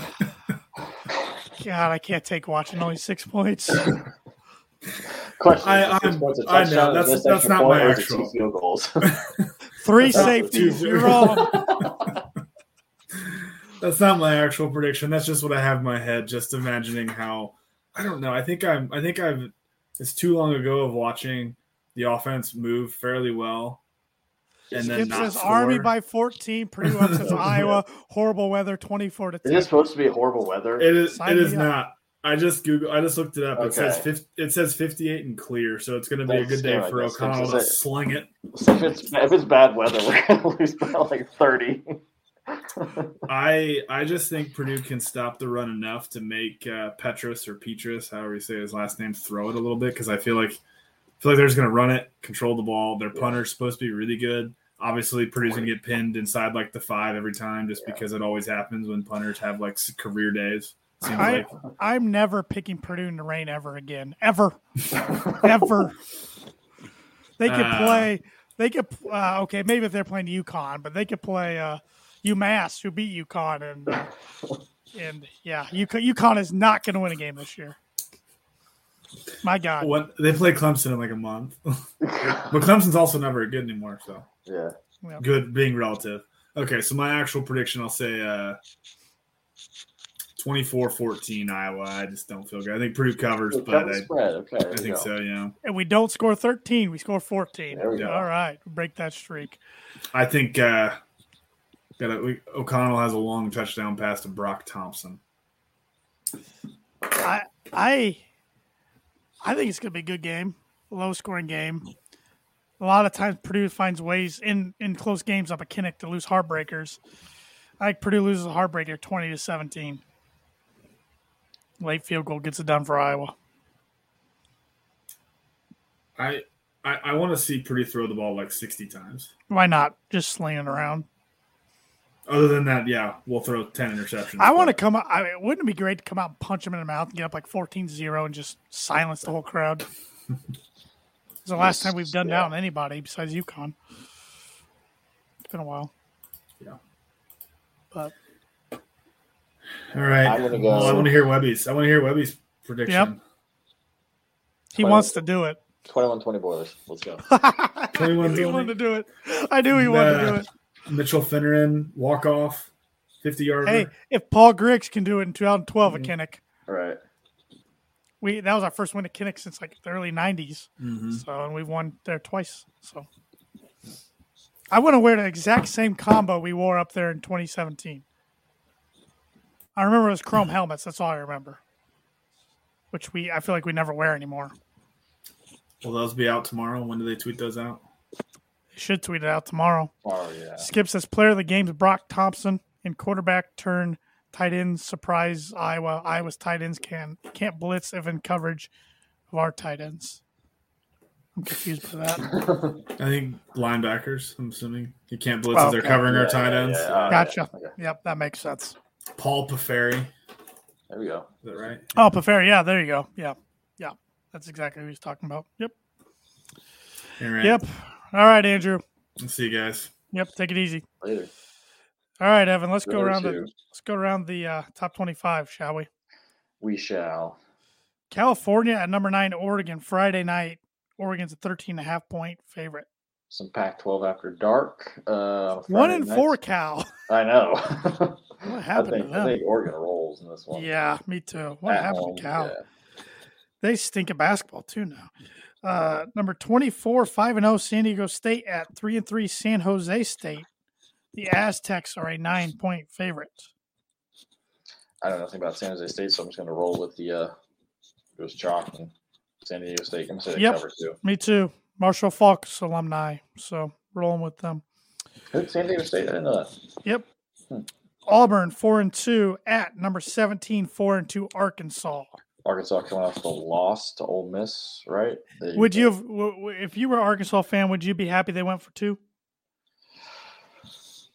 Speaker 6: God, I can't take watching only six points. *laughs*
Speaker 4: Question:
Speaker 5: I, I'm,
Speaker 4: one's a
Speaker 5: I know,
Speaker 4: touchdown,
Speaker 5: that's-
Speaker 4: is this
Speaker 5: that's
Speaker 4: extra
Speaker 5: not my
Speaker 4: or is
Speaker 5: actual-
Speaker 4: two field goals. *laughs*
Speaker 6: Three safeties.
Speaker 5: too-
Speaker 6: You're wrong. *laughs*
Speaker 5: That's not my actual prediction. That's just what I have in my head. Just imagining how I don't know. I think I'm. I think I've. It's too long ago of watching the offense move fairly well, and then
Speaker 6: Skip
Speaker 5: not
Speaker 6: says
Speaker 5: score.
Speaker 6: Army by 14. Purdue upsets *laughs* Iowa. Horrible weather, 24 to
Speaker 4: is
Speaker 6: 10.
Speaker 4: this supposed to be horrible weather?
Speaker 5: It is.
Speaker 6: Sign
Speaker 5: it is
Speaker 6: up.
Speaker 5: not. I just Google. I just looked it up. It says 50, it says 58 and clear, so it's going to be a good day for
Speaker 4: that's.
Speaker 5: O'Connell to sling it.
Speaker 4: So if it's if it's bad weather, *laughs* we're gonna lose by like thirty.
Speaker 5: I I just think Purdue can stop the run enough to make uh, Petras or Petras, however you say his last name, throw it a little bit because I feel like I feel like they're just going to run it, control the ball. Their punter's supposed to be really good. Obviously, Purdue's going to get pinned inside like the five every time, just
Speaker 4: Yeah.
Speaker 5: because it always happens when punters have like career days. Seems
Speaker 6: I,
Speaker 5: like
Speaker 6: I'm never picking Purdue in the rain ever again. Ever. *laughs* Ever. They could
Speaker 5: Uh.
Speaker 6: play. They could. Uh, okay, maybe if they're playing UConn, but they could play uh, UMass, who beat UConn, and uh, and yeah, UConn, UConn is not going to win a game this year. My God,
Speaker 5: what they play Clemson in like a month, *laughs* but Clemson's also never good anymore. So
Speaker 4: yeah,
Speaker 5: good being relative. Okay, so my actual prediction, I'll say uh 24-14 Iowa. I just don't feel good. I think Purdue covers, but I,
Speaker 4: spread. Okay,
Speaker 5: I
Speaker 4: we
Speaker 5: think
Speaker 4: go.
Speaker 5: so. Yeah,
Speaker 6: and we don't score 13, we score 14.
Speaker 4: There we go.
Speaker 6: All right, break that streak.
Speaker 5: I think uh got a, we, O'Connell has a long touchdown pass to Broc Thompson.
Speaker 6: I I I think it's going to be a good game, low scoring game. A lot of times Purdue finds ways in in close games up a Kinnick to lose heartbreakers. I think Purdue loses a heartbreaker twenty to seventeen. Late field goal gets it done for Iowa.
Speaker 5: I I, I want to see Purdue throw the ball like 60 times.
Speaker 6: Why not? Just slinging around.
Speaker 5: Other than that, yeah, we'll throw 10 interceptions.
Speaker 6: I want to come out. I mean, wouldn't it be great to come out and punch him in the mouth and get up like 14 0 and just silence the whole crowd? *laughs* It's the last time we've done
Speaker 4: Yeah.
Speaker 6: on anybody besides UConn. It's been a while.
Speaker 5: Yeah.
Speaker 6: But
Speaker 5: All right.
Speaker 4: I'm gonna go-
Speaker 5: Well, I want to hear Webby's. I want to hear Webby's prediction.
Speaker 6: Yep. he
Speaker 4: Well-
Speaker 6: wants to do it.
Speaker 4: 21-20 Boilers. Let's go. *laughs*
Speaker 5: 21
Speaker 6: he wanted to do it. I knew he wanted to do
Speaker 5: Uh,
Speaker 6: it.
Speaker 5: Mitchell Fineran, walk off, 50 yarder.
Speaker 6: Hey, if Paul Griggs can do it in 2012 at Kinnick,
Speaker 4: All right.
Speaker 6: we that was our first win at Kinnick since like the early 90s.
Speaker 5: Mhm.
Speaker 6: So and we've won there twice. So I want to wear the exact same combo we wore up there in 2017. I remember it was chrome helmets. That's all I remember. Which we I feel like we never wear anymore.
Speaker 5: Will those be out tomorrow? When do they tweet those out?
Speaker 6: They should tweet it out tomorrow.
Speaker 4: Oh yeah.
Speaker 6: Skip says player of the game's Broc Thompson and quarterback turn tight end surprise Iowa. Iowa's tight ends can can't blitz if in coverage of our tight ends. I'm confused by that. *laughs*
Speaker 5: I think linebackers, I'm assuming. You can't blitz
Speaker 6: Oh,
Speaker 5: if they're
Speaker 6: okay.
Speaker 5: covering our tight
Speaker 4: yeah,
Speaker 5: ends.
Speaker 4: yeah. Uh,
Speaker 6: Gotcha.
Speaker 4: okay.
Speaker 6: Yep, that makes sense.
Speaker 5: Paul Paferi.
Speaker 4: There we go.
Speaker 5: Is that right?
Speaker 6: Oh, Paferi, yeah, there you go. Yeah, yeah, that's exactly what he's talking about. Yep,
Speaker 5: All right.
Speaker 6: yep. All right, Andrew.
Speaker 5: Let's see you guys.
Speaker 6: Yep, take it easy.
Speaker 4: Later.
Speaker 6: All right, Evan. Let's go
Speaker 4: Number
Speaker 6: around the
Speaker 4: two.
Speaker 6: let's go around the uh, top twenty-five, shall we?
Speaker 4: We shall.
Speaker 6: California at number nine, Oregon, Friday night. Oregon's a 13 and a half point favorite.
Speaker 4: Some Pac-12 after dark. Uh,
Speaker 6: One and four, Cal. *laughs*
Speaker 4: I know. *laughs*
Speaker 6: What happened
Speaker 4: I
Speaker 6: to
Speaker 4: think,
Speaker 6: them?
Speaker 4: I think Oregon rolls in this one.
Speaker 6: Yeah, me too. What
Speaker 4: At
Speaker 6: happened
Speaker 4: home,
Speaker 6: to Cal?
Speaker 4: yeah.
Speaker 6: They stink at basketball too now. Uh, number 24, 5 and 0, San Diego State at 3 and 3, San Jose State. The Aztecs are a nine point favorite.
Speaker 4: I don't know anything about San Jose State, so I'm just going to roll with the uh, it was chalk and San Diego State. I'm going to say they
Speaker 6: Yep.
Speaker 4: cover too.
Speaker 6: Me too. Marshall Faulk's alumni. So rolling with them.
Speaker 4: Who- San Diego State. I didn't know that.
Speaker 6: Yep.
Speaker 4: Hmm.
Speaker 6: Auburn, 4 and 2 at number 17, 4 and 2, Arkansas.
Speaker 4: Arkansas coming off the loss to Ole Miss, right? They-
Speaker 6: Would you have, if you were an Arkansas fan, would you be happy they went for two?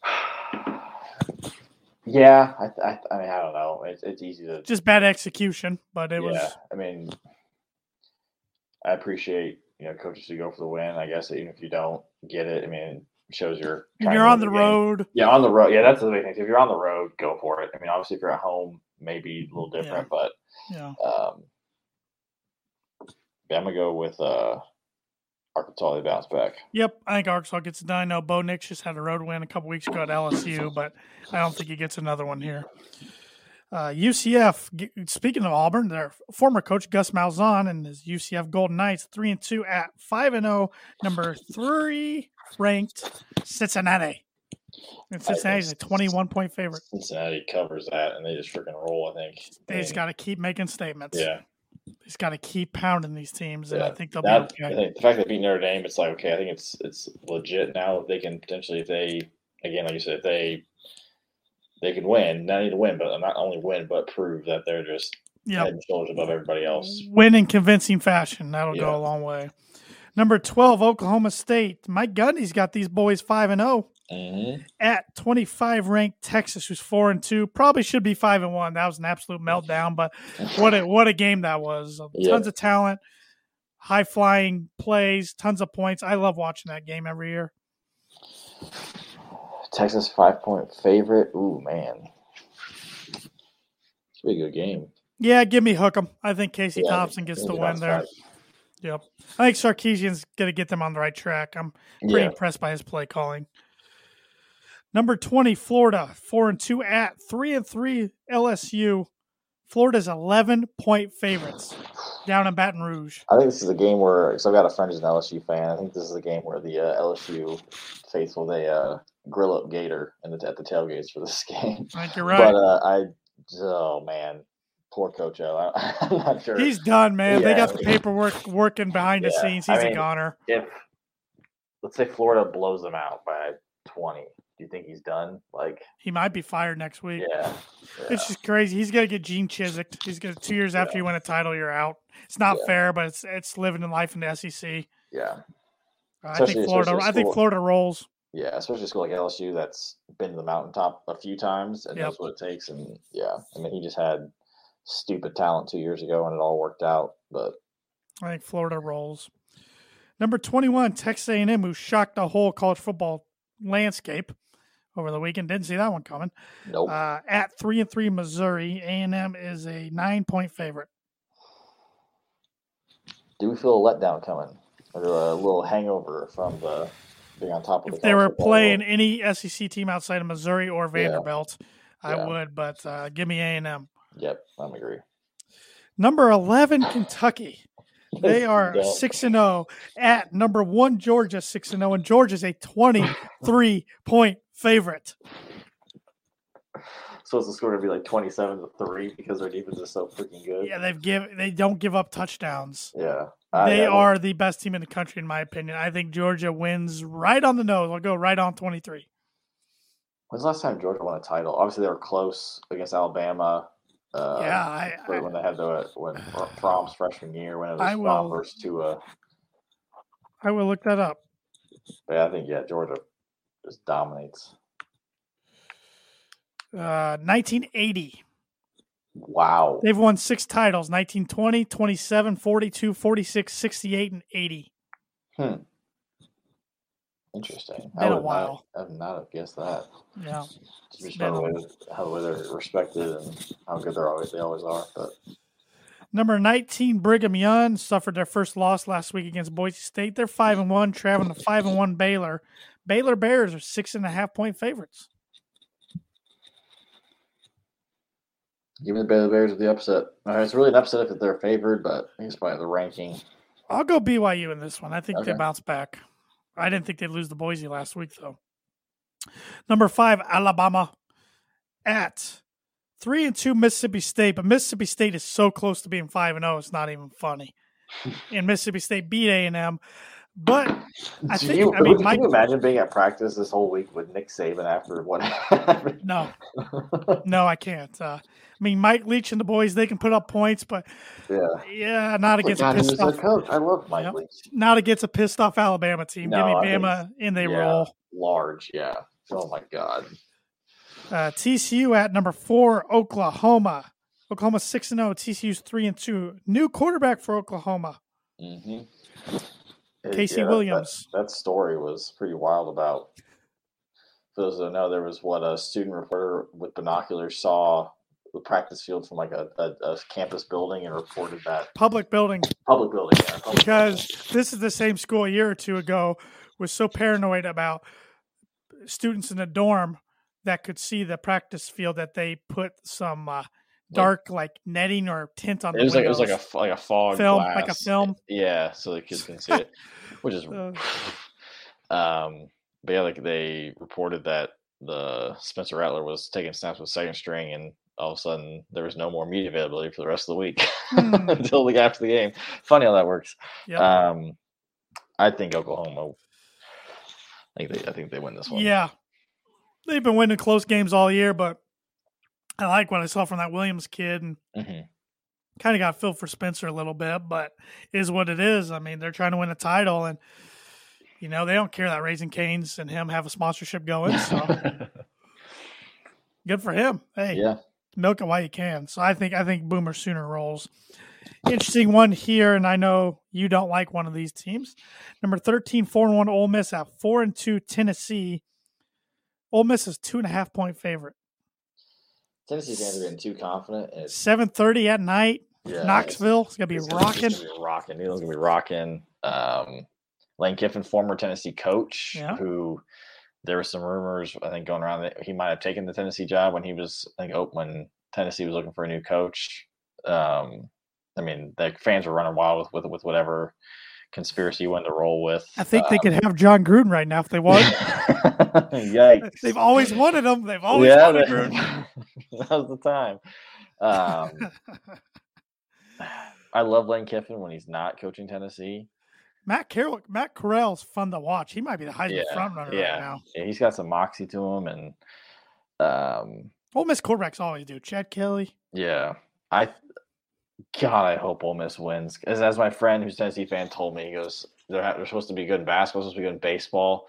Speaker 6: *sighs*
Speaker 4: Yeah, I, I, I mean, I don't know. It's, it's easy to.
Speaker 6: Just bad execution, but it
Speaker 4: yeah,
Speaker 6: was
Speaker 4: I mean, I appreciate you know coaches who go for the win. I guess even if you don't get it, I mean, it shows you're.
Speaker 6: if you're on
Speaker 4: win
Speaker 6: the road.
Speaker 4: Yeah, on the road. Yeah, that's the big thing. If you're on the road, go for it. I mean, obviously, if you're at home, maybe a little different, but
Speaker 6: Yeah.
Speaker 4: um, yeah, I'm gonna go with uh, Arkansas. They bounce back.
Speaker 6: Yep, I think Arkansas gets it done. I know Bo Nix just had a road win a couple weeks ago at LSU, but I don't think he gets another one here. Uh, UCF. Speaking of Auburn, their former coach Gus Malzahn and his UCF Golden Knights three and two at five and zero, number three ranked Cincinnati. And Cincinnati's a twenty-one point favorite.
Speaker 4: Cincinnati covers that, and they just freaking roll. I think
Speaker 6: They just got to keep making statements.
Speaker 4: yeah.
Speaker 6: they just got to keep pounding these teams, and I think they'll
Speaker 4: That,
Speaker 6: be okay.
Speaker 4: the fact they beat Notre Dame, it's like okay. I think it's it's legit now. If they can potentially, if they again, like you said, if they they can win, not need to win, but not only win, but prove that they're just
Speaker 6: Yep.
Speaker 4: head and shoulders above everybody else.
Speaker 6: win in convincing fashion. That'll
Speaker 4: Yeah.
Speaker 6: go a long way. Number 12, Oklahoma State. Mike Gundy's got these boys 5 and 0
Speaker 4: Mm-hmm.
Speaker 6: at 25 ranked Texas, who's 4 and 2. Probably should be 5 and 1. That was an absolute meltdown, but what a what a game that was.
Speaker 4: Yeah.
Speaker 6: Tons of talent, high flying plays, tons of points. I love watching that game every year.
Speaker 4: Texas five point favorite. Ooh man, it's a a good game.
Speaker 6: Yeah, give me Hookem. I think Casey
Speaker 4: Yeah,
Speaker 6: Thompson gets the win there.
Speaker 4: five.
Speaker 6: Yep. I think Sarkisian's going to get them on the right track. I'm pretty
Speaker 4: Yeah,
Speaker 6: impressed by his play calling. Number 20, Florida, 4 and 2 at 3 and 3 LSU. Florida's 11 point favorites down in Baton Rouge.
Speaker 4: I think this is a game where because I've got a friend who's an LSU fan. I think this is a game where the uh, LSU faithful they uh, grill up Gator in the, at the tailgates for this *laughs* game.
Speaker 6: I think you're right.
Speaker 4: But uh, I, oh man, poor Coach O. I, *laughs* I'm not sure.
Speaker 6: He's done, man. they
Speaker 4: Yeah.
Speaker 6: got the paperwork working behind the
Speaker 4: Yeah,
Speaker 6: scenes.
Speaker 4: I
Speaker 6: He's a goner.
Speaker 4: if let's say Florida blows them out by 20, do you think he's done? Like,
Speaker 6: He might be fired next week.
Speaker 4: yeah, yeah.
Speaker 6: It's just crazy. He's gonna get Gene Chizik. He's gonna two years after you win a title, you're out. It's not
Speaker 4: Yeah.
Speaker 6: fair, but it's it's living in life in the SEC.
Speaker 4: yeah.
Speaker 6: I
Speaker 4: Especially-
Speaker 6: think Florida. I think. Florida rolls.
Speaker 4: Yeah, especially a school like LSU that's been to the mountaintop a few times and
Speaker 6: Yep.
Speaker 4: knows what it takes. And yeah, I mean, he just had stupid talent two years ago and it all worked out. But
Speaker 6: I think Florida rolls. Number 21, Texas A&M, who shocked the whole college football landscape over the weekend. Didn't see that one coming.
Speaker 4: nope.
Speaker 6: Uh, at three and three, Missouri, A&M is a nine point favorite.
Speaker 4: Do we feel a letdown coming? Or a little hangover from the being on top of the
Speaker 6: If they were playing
Speaker 4: world?
Speaker 6: any SEC team outside of Missouri or Vanderbilt, I
Speaker 4: Yeah.
Speaker 6: would. But uh, give me A&M.
Speaker 4: Yep, I'm agree.
Speaker 6: Number 11, Kentucky. *laughs* They are six and zero at number one Georgia six and zero, and Georgia's a twenty three point favorite.
Speaker 4: So is the score to be like 27 to 3 because their defense is so freaking good?
Speaker 6: Yeah, they've give they don't give up touchdowns.
Speaker 4: Yeah. I-
Speaker 6: They
Speaker 4: I
Speaker 6: are the best team in the country, in my opinion. I think Georgia wins right on the nose. I'll go right on twenty three.
Speaker 4: When's the last time Georgia won a title? Obviously, they were close against Alabama. Uh,
Speaker 6: yeah, I, I,
Speaker 4: when they had the when Fromm's freshman year when it was
Speaker 6: I
Speaker 4: Fromm
Speaker 6: will-
Speaker 4: versus Tua.
Speaker 6: I will look that up.
Speaker 4: But yeah, I think yeah, Georgia just dominates.
Speaker 6: Uh, 1980.
Speaker 4: Wow.
Speaker 6: They've won six titles 1920, 27, 42, 46, 68, and 80. Hmm.
Speaker 4: Interesting.
Speaker 6: Been a
Speaker 4: would
Speaker 6: while.
Speaker 4: Not, I would not have guessed that.
Speaker 6: Yeah.
Speaker 4: Just on the
Speaker 6: a-
Speaker 4: way how the way they're respected and how good they're always they always are. But
Speaker 6: Number 19, Brigham Young suffered their first loss last week against Boise State. They're 5 and 1, traveling to 5 and 1 Baylor. Baylor Bears are six and a half point favorites.
Speaker 4: give me the Baylor Bears with the upset. All right, it's really an upset if they're favored, but I think it's probably the ranking.
Speaker 6: I'll go BYU in this one. I think they bounce back. I didn't think they'd lose to Boise last week, though. Number five, Alabama at three and two Mississippi State, but Mississippi State is so close to being five and zero. It's not even funny. *laughs* And Mississippi State beat A and M, but I think
Speaker 4: you,
Speaker 6: I mean
Speaker 4: can
Speaker 6: Mike.
Speaker 4: you imagine being at practice this whole week with Nick Saban after what *laughs* happened?
Speaker 6: No, no, I can't. Uh, I mean, Mike Leach and the boys they can put up points, but
Speaker 4: yeah.
Speaker 6: yeah, not against a pissed off,
Speaker 4: coach. I love Mike
Speaker 6: Yep.
Speaker 4: Leach.
Speaker 6: not against a pissed off Alabama team.
Speaker 4: No,
Speaker 6: Give me
Speaker 4: I
Speaker 6: Bama and they
Speaker 4: yeah,
Speaker 6: roll.
Speaker 4: Large, yeah. Oh my God.
Speaker 6: Uh, TCU at number four, Oklahoma. Oklahoma six and zero. TCU's three and two. New quarterback for Oklahoma,
Speaker 4: Mm-hmm.
Speaker 6: Casey Williams.
Speaker 4: That, that story was pretty wild about. For those that know, there was what a student reporter with binoculars saw the practice field from like a, a, a campus building and reported that
Speaker 6: public building,
Speaker 4: public building. Yeah, public
Speaker 6: because this is the same school a year or two ago was so paranoid about students in the dorm that could see the practice field that they put some uh, dark like netting or tint on
Speaker 4: It
Speaker 6: the
Speaker 4: was like it was like a like a fog
Speaker 6: Film, like a film?
Speaker 4: Yeah, so the kids can see it, *laughs* which is
Speaker 6: Uh, *sighs*
Speaker 4: um. But yeah, like they reported that the Spencer Rattler was taking snaps with second string, and all of a sudden there was no more media availability for the rest of the week
Speaker 6: Hmm. *laughs*
Speaker 4: until the after the game. Funny how that works.
Speaker 6: Yep.
Speaker 4: Um, I think Oklahoma. I think they. I think they win this one.
Speaker 6: Yeah. They've been winning close games all year, but I like what I saw from that Williams kid and
Speaker 4: hmm
Speaker 6: kind of got filled for Spencer a little bit, but is what it is. I mean, they're trying to win a title and you know, they don't care that Raising Canes and him have a sponsorship going. So *laughs* good for him. Hey,
Speaker 4: yeah.
Speaker 6: milk it while you can. So I think I think Boomer sooner rolls. Interesting one here, and I know you don't like one of these teams. Number 13, 4 and 1 Ole Miss at 4 and 2 Tennessee. Ole Miss is two and a half point favorite.
Speaker 4: Tennessee fans are getting too confident. And it's
Speaker 6: Seven thirty at night,
Speaker 4: yeah,
Speaker 6: Knoxville. It's gonna be
Speaker 4: It's
Speaker 6: rocking.
Speaker 4: It's gonna be rocking. Neal's gonna be rocking. Um, Lane Kiffin, former Tennessee coach,
Speaker 6: Yeah.
Speaker 4: who there were some rumors I think going around that he might have taken the Tennessee job when he was I think oh, when Tennessee was looking for a new coach. Um, I mean, the fans were running wild with with, with whatever conspiracy you wanted to roll with.
Speaker 6: I think they
Speaker 4: Um,
Speaker 6: could have Jon Gruden right now if they want. *laughs*
Speaker 4: Yikes!
Speaker 6: They've always wanted him. They've always
Speaker 4: yeah,
Speaker 6: wanted Gruden. *laughs* *laughs*
Speaker 4: that was the time. Um, *laughs* I love Lane Kiffin when he's not coaching Tennessee.
Speaker 6: Matt Carroll, Matt Corral's fun to watch. He might be the Heisman
Speaker 4: Yeah,
Speaker 6: front runner
Speaker 4: yeah.
Speaker 6: right now.
Speaker 4: Yeah, he's got some moxie to him, and um,
Speaker 6: Ole Miss quarterbacks always do. Chad Kelly.
Speaker 4: yeah, I God, I hope Ole Miss wins. As, as my friend who's a Tennessee fan told me, he goes, they're, they're supposed to be good in basketball, supposed to be good in baseball.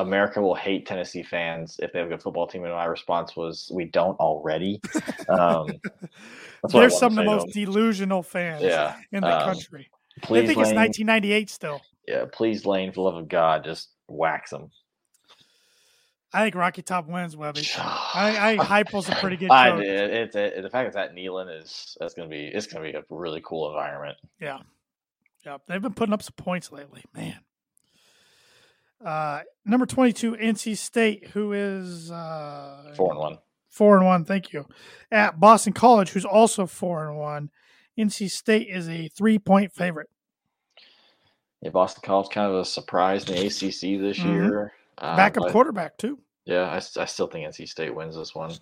Speaker 4: America will hate Tennessee fans if they have a good football team. And my response was, "We don't already." Um, *laughs*
Speaker 6: They're some of the most delusional fans
Speaker 4: yeah,
Speaker 6: in the
Speaker 4: um,
Speaker 6: country.
Speaker 4: Please,
Speaker 6: They think
Speaker 4: Lane,
Speaker 6: it's 1998 still.
Speaker 4: yeah, please, Lane, for the love of God, just wax them.
Speaker 6: I think Rocky Top wins, Webby. *sighs* I, I Heupel's a pretty good
Speaker 4: I did. It's it, the fact it's at Neyland is that's gonna be it's gonna be a really cool environment.
Speaker 6: Yeah. Yeah. They've been putting up some points lately, man. Uh, number 22, NC State, who is uh,
Speaker 4: Four and one.
Speaker 6: four and one. Thank you. At Boston College, who's also four and one. NC State is a three point favorite.
Speaker 4: Yeah, Boston College kind of a surprise in the ACC this
Speaker 6: Mhm.
Speaker 4: year. Uh,
Speaker 6: Backup quarterback, too.
Speaker 4: Yeah, I still think NC State wins this one.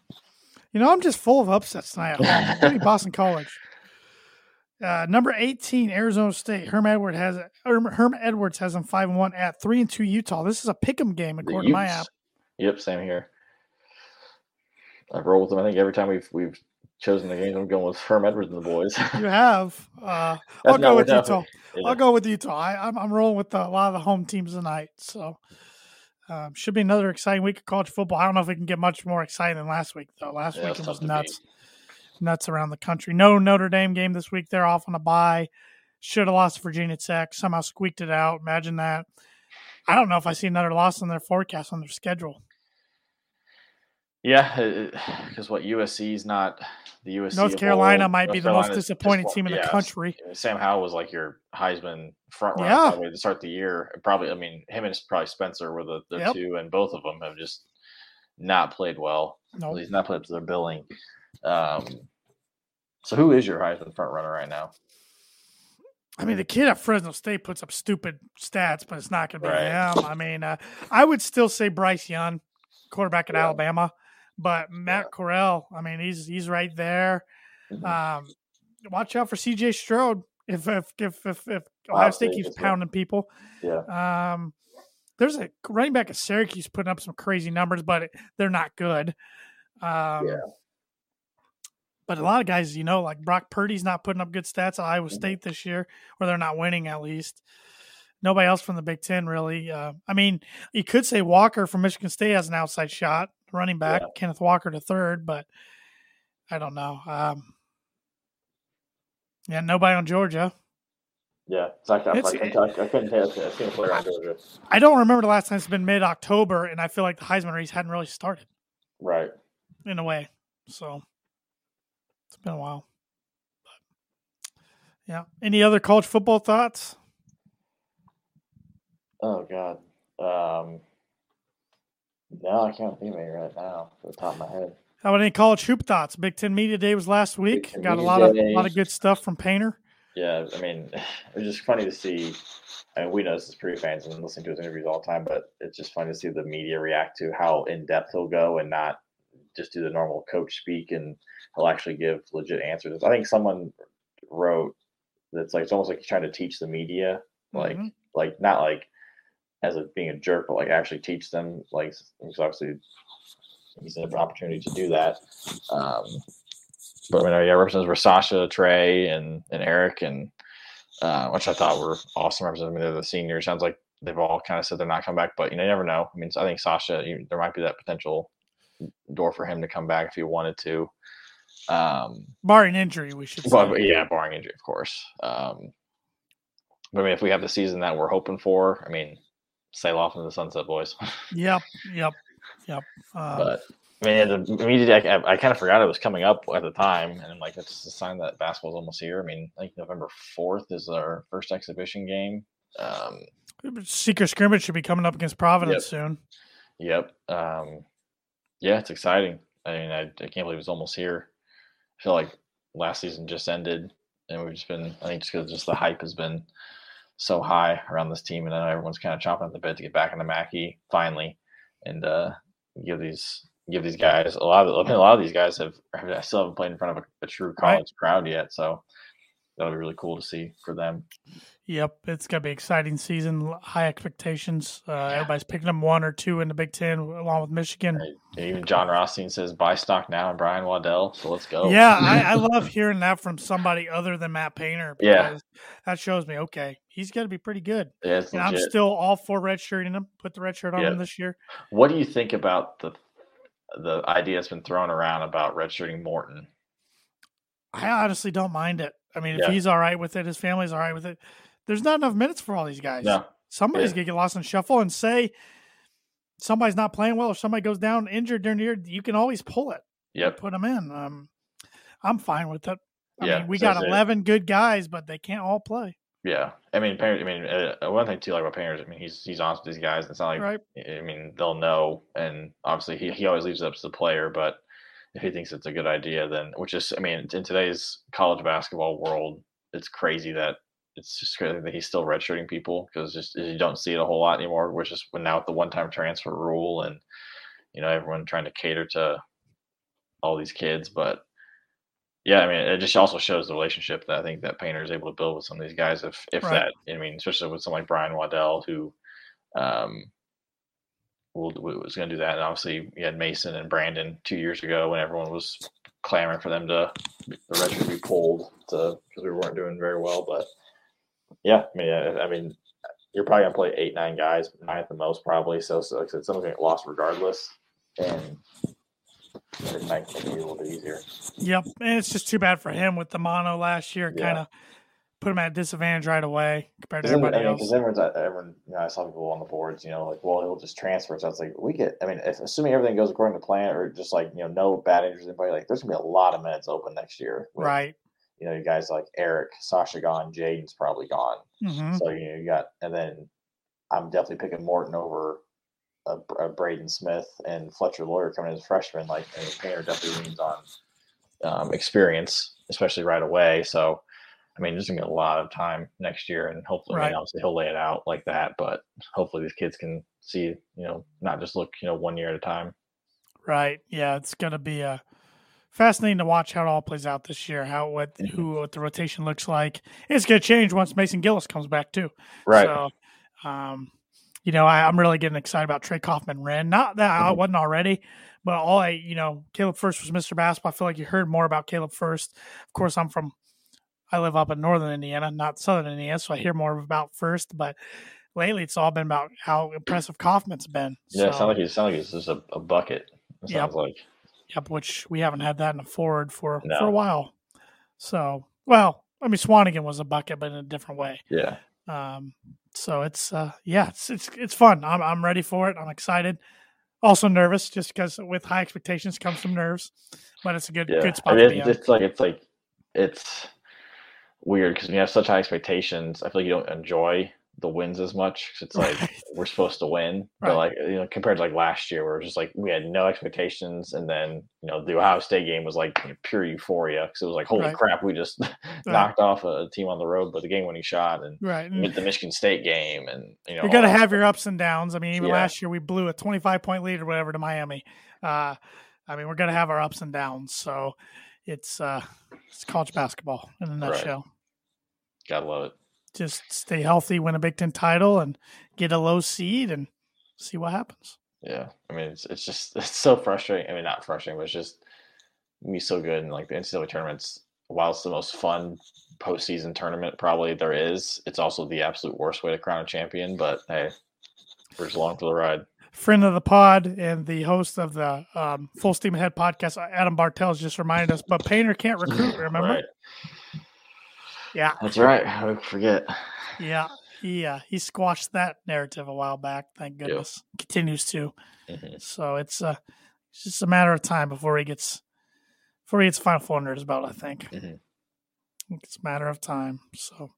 Speaker 6: You know, I'm just full of upsets tonight. at *laughs* home. Give me Boston College. Uh, number 18, Arizona State. Herm Edwards has Herm, Herm Edwards has them five and one at three and two Utah. This is a pick'em game according to my app.
Speaker 4: Yep, same here. I've rolled with them. I think every time we've we've chosen the games, I'm going with Herm Edwards and the boys. *laughs*
Speaker 6: You have. Uh, *laughs* I'll go with. Utah.
Speaker 4: Yeah.
Speaker 6: I'll go with Utah. I, I'm, I'm rolling with a lot of the home teams tonight. So um, should be another exciting week of college football. I don't know if we can get much more exciting than last week though. Last
Speaker 4: Yeah,
Speaker 6: week it was nuts. Nuts, around the country. No Notre Dame game this week. They're off on a bye. Should have lost to Virginia Tech. Somehow squeaked it out. Imagine that. I don't know if I see another loss on their forecast on their schedule.
Speaker 4: Yeah, uh, uh, because what USC is not the USC.
Speaker 6: North Carolina might
Speaker 4: North
Speaker 6: be the most disappointing
Speaker 4: disappoint-
Speaker 6: team in the country.
Speaker 4: Sam Howell was like your Heisman front runner
Speaker 6: Yeah.
Speaker 4: to start the year. Probably, I mean, him and probably Spencer were the, the
Speaker 6: Yep.
Speaker 4: two, and both of them have just not played well.
Speaker 6: No,
Speaker 4: At least not played up to their billing. Um, so, who is your Heisman front runner right now?
Speaker 6: I mean, the kid at Fresno State puts up stupid stats, but it's not going to be
Speaker 4: Right.
Speaker 6: him. I mean, uh, I would still say Bryce Young, quarterback at
Speaker 4: Yeah.
Speaker 6: Alabama, but Matt Corral. I mean, he's he's right there.
Speaker 4: Mhm.
Speaker 6: Um, watch out for C.J. Stroud if if if if, if Ohio State keeps pounding people.
Speaker 4: yeah,
Speaker 6: Um, there's a running back at Syracuse putting up some crazy numbers, but it, they're not good. Um,
Speaker 4: Yeah.
Speaker 6: But a lot of guys, you know, like Brock Purdy's not putting up good stats at Iowa
Speaker 4: Mhm.
Speaker 6: State this year, or they're not winning at least. Nobody else from the Big Ten really. Uh, I mean, you could say Walker from Michigan State has an outside shot, running back,
Speaker 4: Yeah.
Speaker 6: Kenneth Walker to third, but I don't know. Um, yeah, nobody on Georgia.
Speaker 4: yeah. So I, I,
Speaker 6: It's-
Speaker 4: I, I couldn't tell. I seen a player on Georgia.
Speaker 6: I don't remember the last time it's been mid October, and I feel like the Heisman race hadn't really started
Speaker 4: Right.
Speaker 6: in a way. So it's been a while. But, yeah. Any other college football thoughts?
Speaker 4: Oh God. Um, no, I can't think of any right now. Off the top of my head.
Speaker 6: How about any college hoop thoughts? Big Ten Media Day was last week. Got a lot of
Speaker 4: a
Speaker 6: lot of good stuff from Painter.
Speaker 4: Yeah, I mean, *laughs* it's just funny to see. I mean, we know this is pretty fans and listen to his interviews all the time, but it's just funny to see the media react to how in depth he'll go and not just do the normal coach speak, and he'll actually give legit answers. I think someone wrote that's like it's almost like he's trying to teach the media, like
Speaker 6: Mhm.
Speaker 4: like not like as a being a jerk, but like actually teach them. Like he's obviously he's an opportunity to do that. Um, but I mean, yeah, representatives were Sasha, Trey, and and Eric, and uh, which I thought were awesome representatives. I mean, they're the seniors. Sounds like they've all kind of said they're not coming back, but you know, you never know. I mean, I think Sasha, you, there might be that potential door for him to come back if he wanted to. Um,
Speaker 6: Barring injury, we should say.
Speaker 4: but, but yeah, barring injury, of course. Um, but I mean, if we have the season that we're hoping for, I mean, sail off into the sunset, boys. *laughs*
Speaker 6: Yep, yep, yep. Uh,
Speaker 4: but I mean, the immediately, I, I kind of forgot it was coming up at the time, and I'm like, that's a sign that basketball's almost here. I mean, I think November fourth is our first exhibition game. Um,
Speaker 6: secret scrimmage should be coming up against Providence soon.
Speaker 4: Yep. Um, yeah, it's exciting. I mean, I, I can't believe it's almost here. I feel like last season just ended, and we've just been. I think just because just the hype has been so high around this team, and I know everyone's kind of chomping at the bit to get back into Mackey finally, and uh, give these give these guys a lot of. I mean, a lot of these guys have I still haven't played in front of a, a true
Speaker 6: Right.
Speaker 4: college crowd yet, so that'll be really cool to see for them.
Speaker 6: Yep, it's gonna be exciting season. High expectations. Uh, Everybody's picking them one or two in the Big Ten, along with Michigan.
Speaker 4: Right. Even Jon Rothstein says buy stock now and Brian Waddell, so let's go.
Speaker 6: Yeah, I, I *laughs* love hearing that from somebody other than Matt Painter.
Speaker 4: Yeah.
Speaker 6: that shows me okay, he's gonna be pretty good.
Speaker 4: Yeah, it's
Speaker 6: And I'm still all for redshirting him. Put the red shirt on
Speaker 4: Yeah.
Speaker 6: him this year.
Speaker 4: What do you think about the the idea that's been thrown around about redshirting Morton?
Speaker 6: I honestly don't mind it. I mean, if
Speaker 4: Yeah.
Speaker 6: he's all right with it, his family's all right with it. There's not enough minutes for all these guys.
Speaker 4: No,
Speaker 6: Somebody's
Speaker 4: Yeah.
Speaker 6: gonna get lost in shuffle and say somebody's not playing well or somebody goes down injured during the year. You can always pull it.
Speaker 4: Yeah,
Speaker 6: Put them in. Um, I'm fine with it. I
Speaker 4: Yeah,
Speaker 6: mean, we got
Speaker 4: is it-
Speaker 6: 11 good guys, but they can't all play.
Speaker 4: yeah. I mean, Painter, I mean, uh, one thing too, like about parents. I mean, he's he's honest with these guys. It's not like
Speaker 6: Right.
Speaker 4: I mean, they'll know, and obviously he, he always leaves it up to the player. But if he thinks it's a good idea, then which is, I mean, in today's college basketball world, it's crazy that it's just crazy that he's still redshirting people because just you don't see it a whole lot anymore. Which is now with the one-time transfer rule and you know everyone trying to cater to all these kids, but. Yeah, I mean, it just also shows the relationship that I think that Painter is able to build with some of these guys. If if
Speaker 6: Right.
Speaker 4: that, I mean, especially with someone like Brian Waddell, who um, will, was going to do that. And obviously, you had Mason and Brandon two years ago when everyone was clamoring for them to the record to be pulled because we weren't doing very well. But yeah, I mean, I, I mean, you're probably going to play eight, nine guys, nine at the most, probably. So, so like I said, someone's going to get lost regardless, and it might make it a little bit easier.
Speaker 6: Yep. And it's just too bad for him with the mono last year.
Speaker 4: Yeah.
Speaker 6: Kind of put him at disadvantage right away compared to
Speaker 4: Because
Speaker 6: everybody
Speaker 4: I mean,
Speaker 6: else.
Speaker 4: everyone's, uh, everyone, you know, I saw people on the boards, you know, like, well, he'll just transfer. So it's like, we get, I mean, if assuming everything goes according to plan or just like, you know, no bad injuries, anybody, like, there's going to be a lot of minutes open next year. with,
Speaker 6: Right.
Speaker 4: You know, you guys like Eric, Sasha gone, Jaden's probably gone.
Speaker 6: hmm
Speaker 4: So, you know, you got, and then I'm definitely picking Morton over a, a Braden Smith and Fletcher Loyer coming as a freshman. Like, Painter definitely leans on um, experience, especially right away. So, I mean, there's gonna be a lot of time next year, and hopefully, I
Speaker 6: Right.
Speaker 4: mean, obviously, he'll lay it out like that. But hopefully, these kids can see, you know, not just look, you know, one year at a time.
Speaker 6: Right. Yeah. It's going to be uh, fascinating to watch how it all plays out this year, how what
Speaker 4: Mhm.
Speaker 6: who what the rotation looks like. It's going to change once Mason Gillis comes back too. Right. So, um, you know, I, I'm really getting excited about Trey Kaufman-Renn. Not that I
Speaker 4: Mhm.
Speaker 6: wasn't already, but all I, you know, Caleb Furst was Mr. Basketball. I feel like you heard more about Caleb Furst. Of course, I'm from, I live up in northern Indiana, not southern Indiana, so I hear more about Furst. But lately, it's all been about how impressive Kaufman's been.
Speaker 4: yeah, it sounds like he's sounds like he's just a, a bucket. It
Speaker 6: Yep.
Speaker 4: sounds like
Speaker 6: Yep, which we haven't had that in a forward for for a while. So, well, I mean, Swanigan was a bucket, but in a different way.
Speaker 4: yeah,
Speaker 6: Um, so it's uh, yeah, it's it's it's fun. I'm I'm ready for it. I'm excited. Also nervous, just because with high expectations comes some nerves, but it's a good
Speaker 4: yeah.
Speaker 6: good
Speaker 4: I
Speaker 6: spot
Speaker 4: mean,
Speaker 6: to be
Speaker 4: it's, it's like it's like it's weird because when you have such high expectations, I feel like you don't enjoy the wins as much. it's like
Speaker 6: Right.
Speaker 4: we're supposed to win,
Speaker 6: Right.
Speaker 4: but like you know, compared to like last year, where it was just like we had no expectations, and then you know the Ohio State game was like you know, pure euphoria because it was like holy
Speaker 6: Right.
Speaker 4: crap, we just *laughs* knocked off a team on the road with a game-winning shot, and
Speaker 6: right.
Speaker 4: you
Speaker 6: And
Speaker 4: the Michigan State game, and you know
Speaker 6: you're gonna
Speaker 4: all that
Speaker 6: have your ups and downs. I mean, even
Speaker 4: Yeah.
Speaker 6: last year we blew a 25 point lead or whatever to Miami. Uh, I mean, we're gonna have our ups and downs. So it's uh, it's college basketball in a
Speaker 4: Right.
Speaker 6: nutshell.
Speaker 4: Gotta love it.
Speaker 6: Just stay healthy, win a Big Ten title, and get a low seed, and see what happens.
Speaker 4: Yeah, I mean it's it's just it's so frustrating. I mean, not frustrating, but it's just me so good in like the NCAA tournaments. While it's the most fun postseason tournament probably there is, it's also the absolute worst way to crown a champion. But hey, we're just along for the ride.
Speaker 6: Friend of the pod and the host of the um, Full Steam Ahead podcast, Adam Bartels, just reminded us. But Painter can't recruit. *laughs* Remember?
Speaker 4: Right.
Speaker 6: Yeah,
Speaker 4: That's right. To forget?
Speaker 6: yeah, he uh, he squashed that narrative a while back. Thank goodness. Continues to.
Speaker 4: Mhm.
Speaker 6: So it's uh, it's just a matter of time before he gets before he gets Final Four under his belt. I think.
Speaker 4: Mhm.
Speaker 6: It's a matter of time. So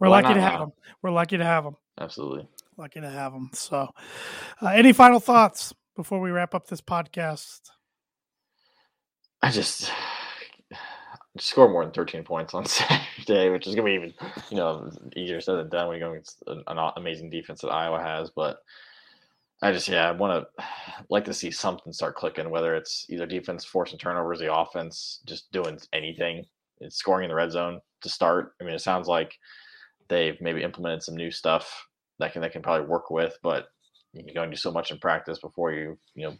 Speaker 6: we're
Speaker 4: Why
Speaker 6: lucky to have
Speaker 4: now?
Speaker 6: him. We're lucky to have him.
Speaker 4: Absolutely.
Speaker 6: Lucky to have him. So, uh, any final thoughts before we wrap up this podcast?
Speaker 4: I just *sighs* score more than 13 points on *laughs* Saturday, which is going to be even, you know, easier said than done when you go against an, an amazing defense that Iowa has. But I just, yeah, I want to *sighs* like to see something start clicking, whether it's either defense forcing turnovers, the offense just doing anything. It's scoring in the red zone to start. I mean, it sounds like they've maybe implemented some new stuff that can that can probably work with, but you can only do so much in practice before you, you know,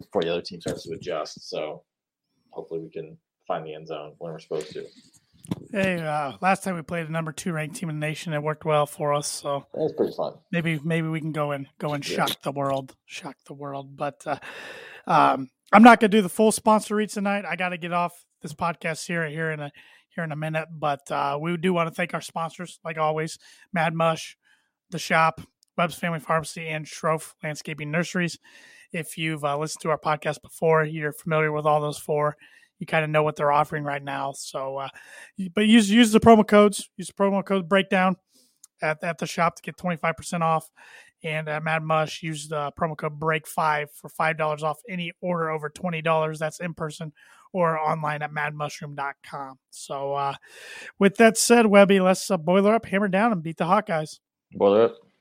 Speaker 4: before the other team starts to adjust. So hopefully we can find the end zone when we're supposed to.
Speaker 6: Hey, uh, last time we played a number two ranked team in the nation, it worked well for us. So
Speaker 4: That was pretty fun.
Speaker 6: maybe maybe we can go and go and shock the world, shock the world. But uh, um, I'm not gonna do the full sponsor reads tonight. I got to get off this podcast here here in a here in a minute. But uh, we do want to thank our sponsors, like always, Mad Mush, the shop, Webb's Family Pharmacy, and Schroff Landscaping Nurseries. If you've uh, listened to our podcast before, you're familiar with all those four. You kind of know what they're offering right now. So, uh, but use use the promo codes. Use the promo code breakdown at, at the shop to get 25% off. And at Mad Mush, use the promo code break5 for $5 off any order over $20. That's in person or online at madmushroom.com. So, uh, with that said, Webby, let's uh, boiler up, hammer down, and beat the Hawkeyes.
Speaker 4: Boiler up.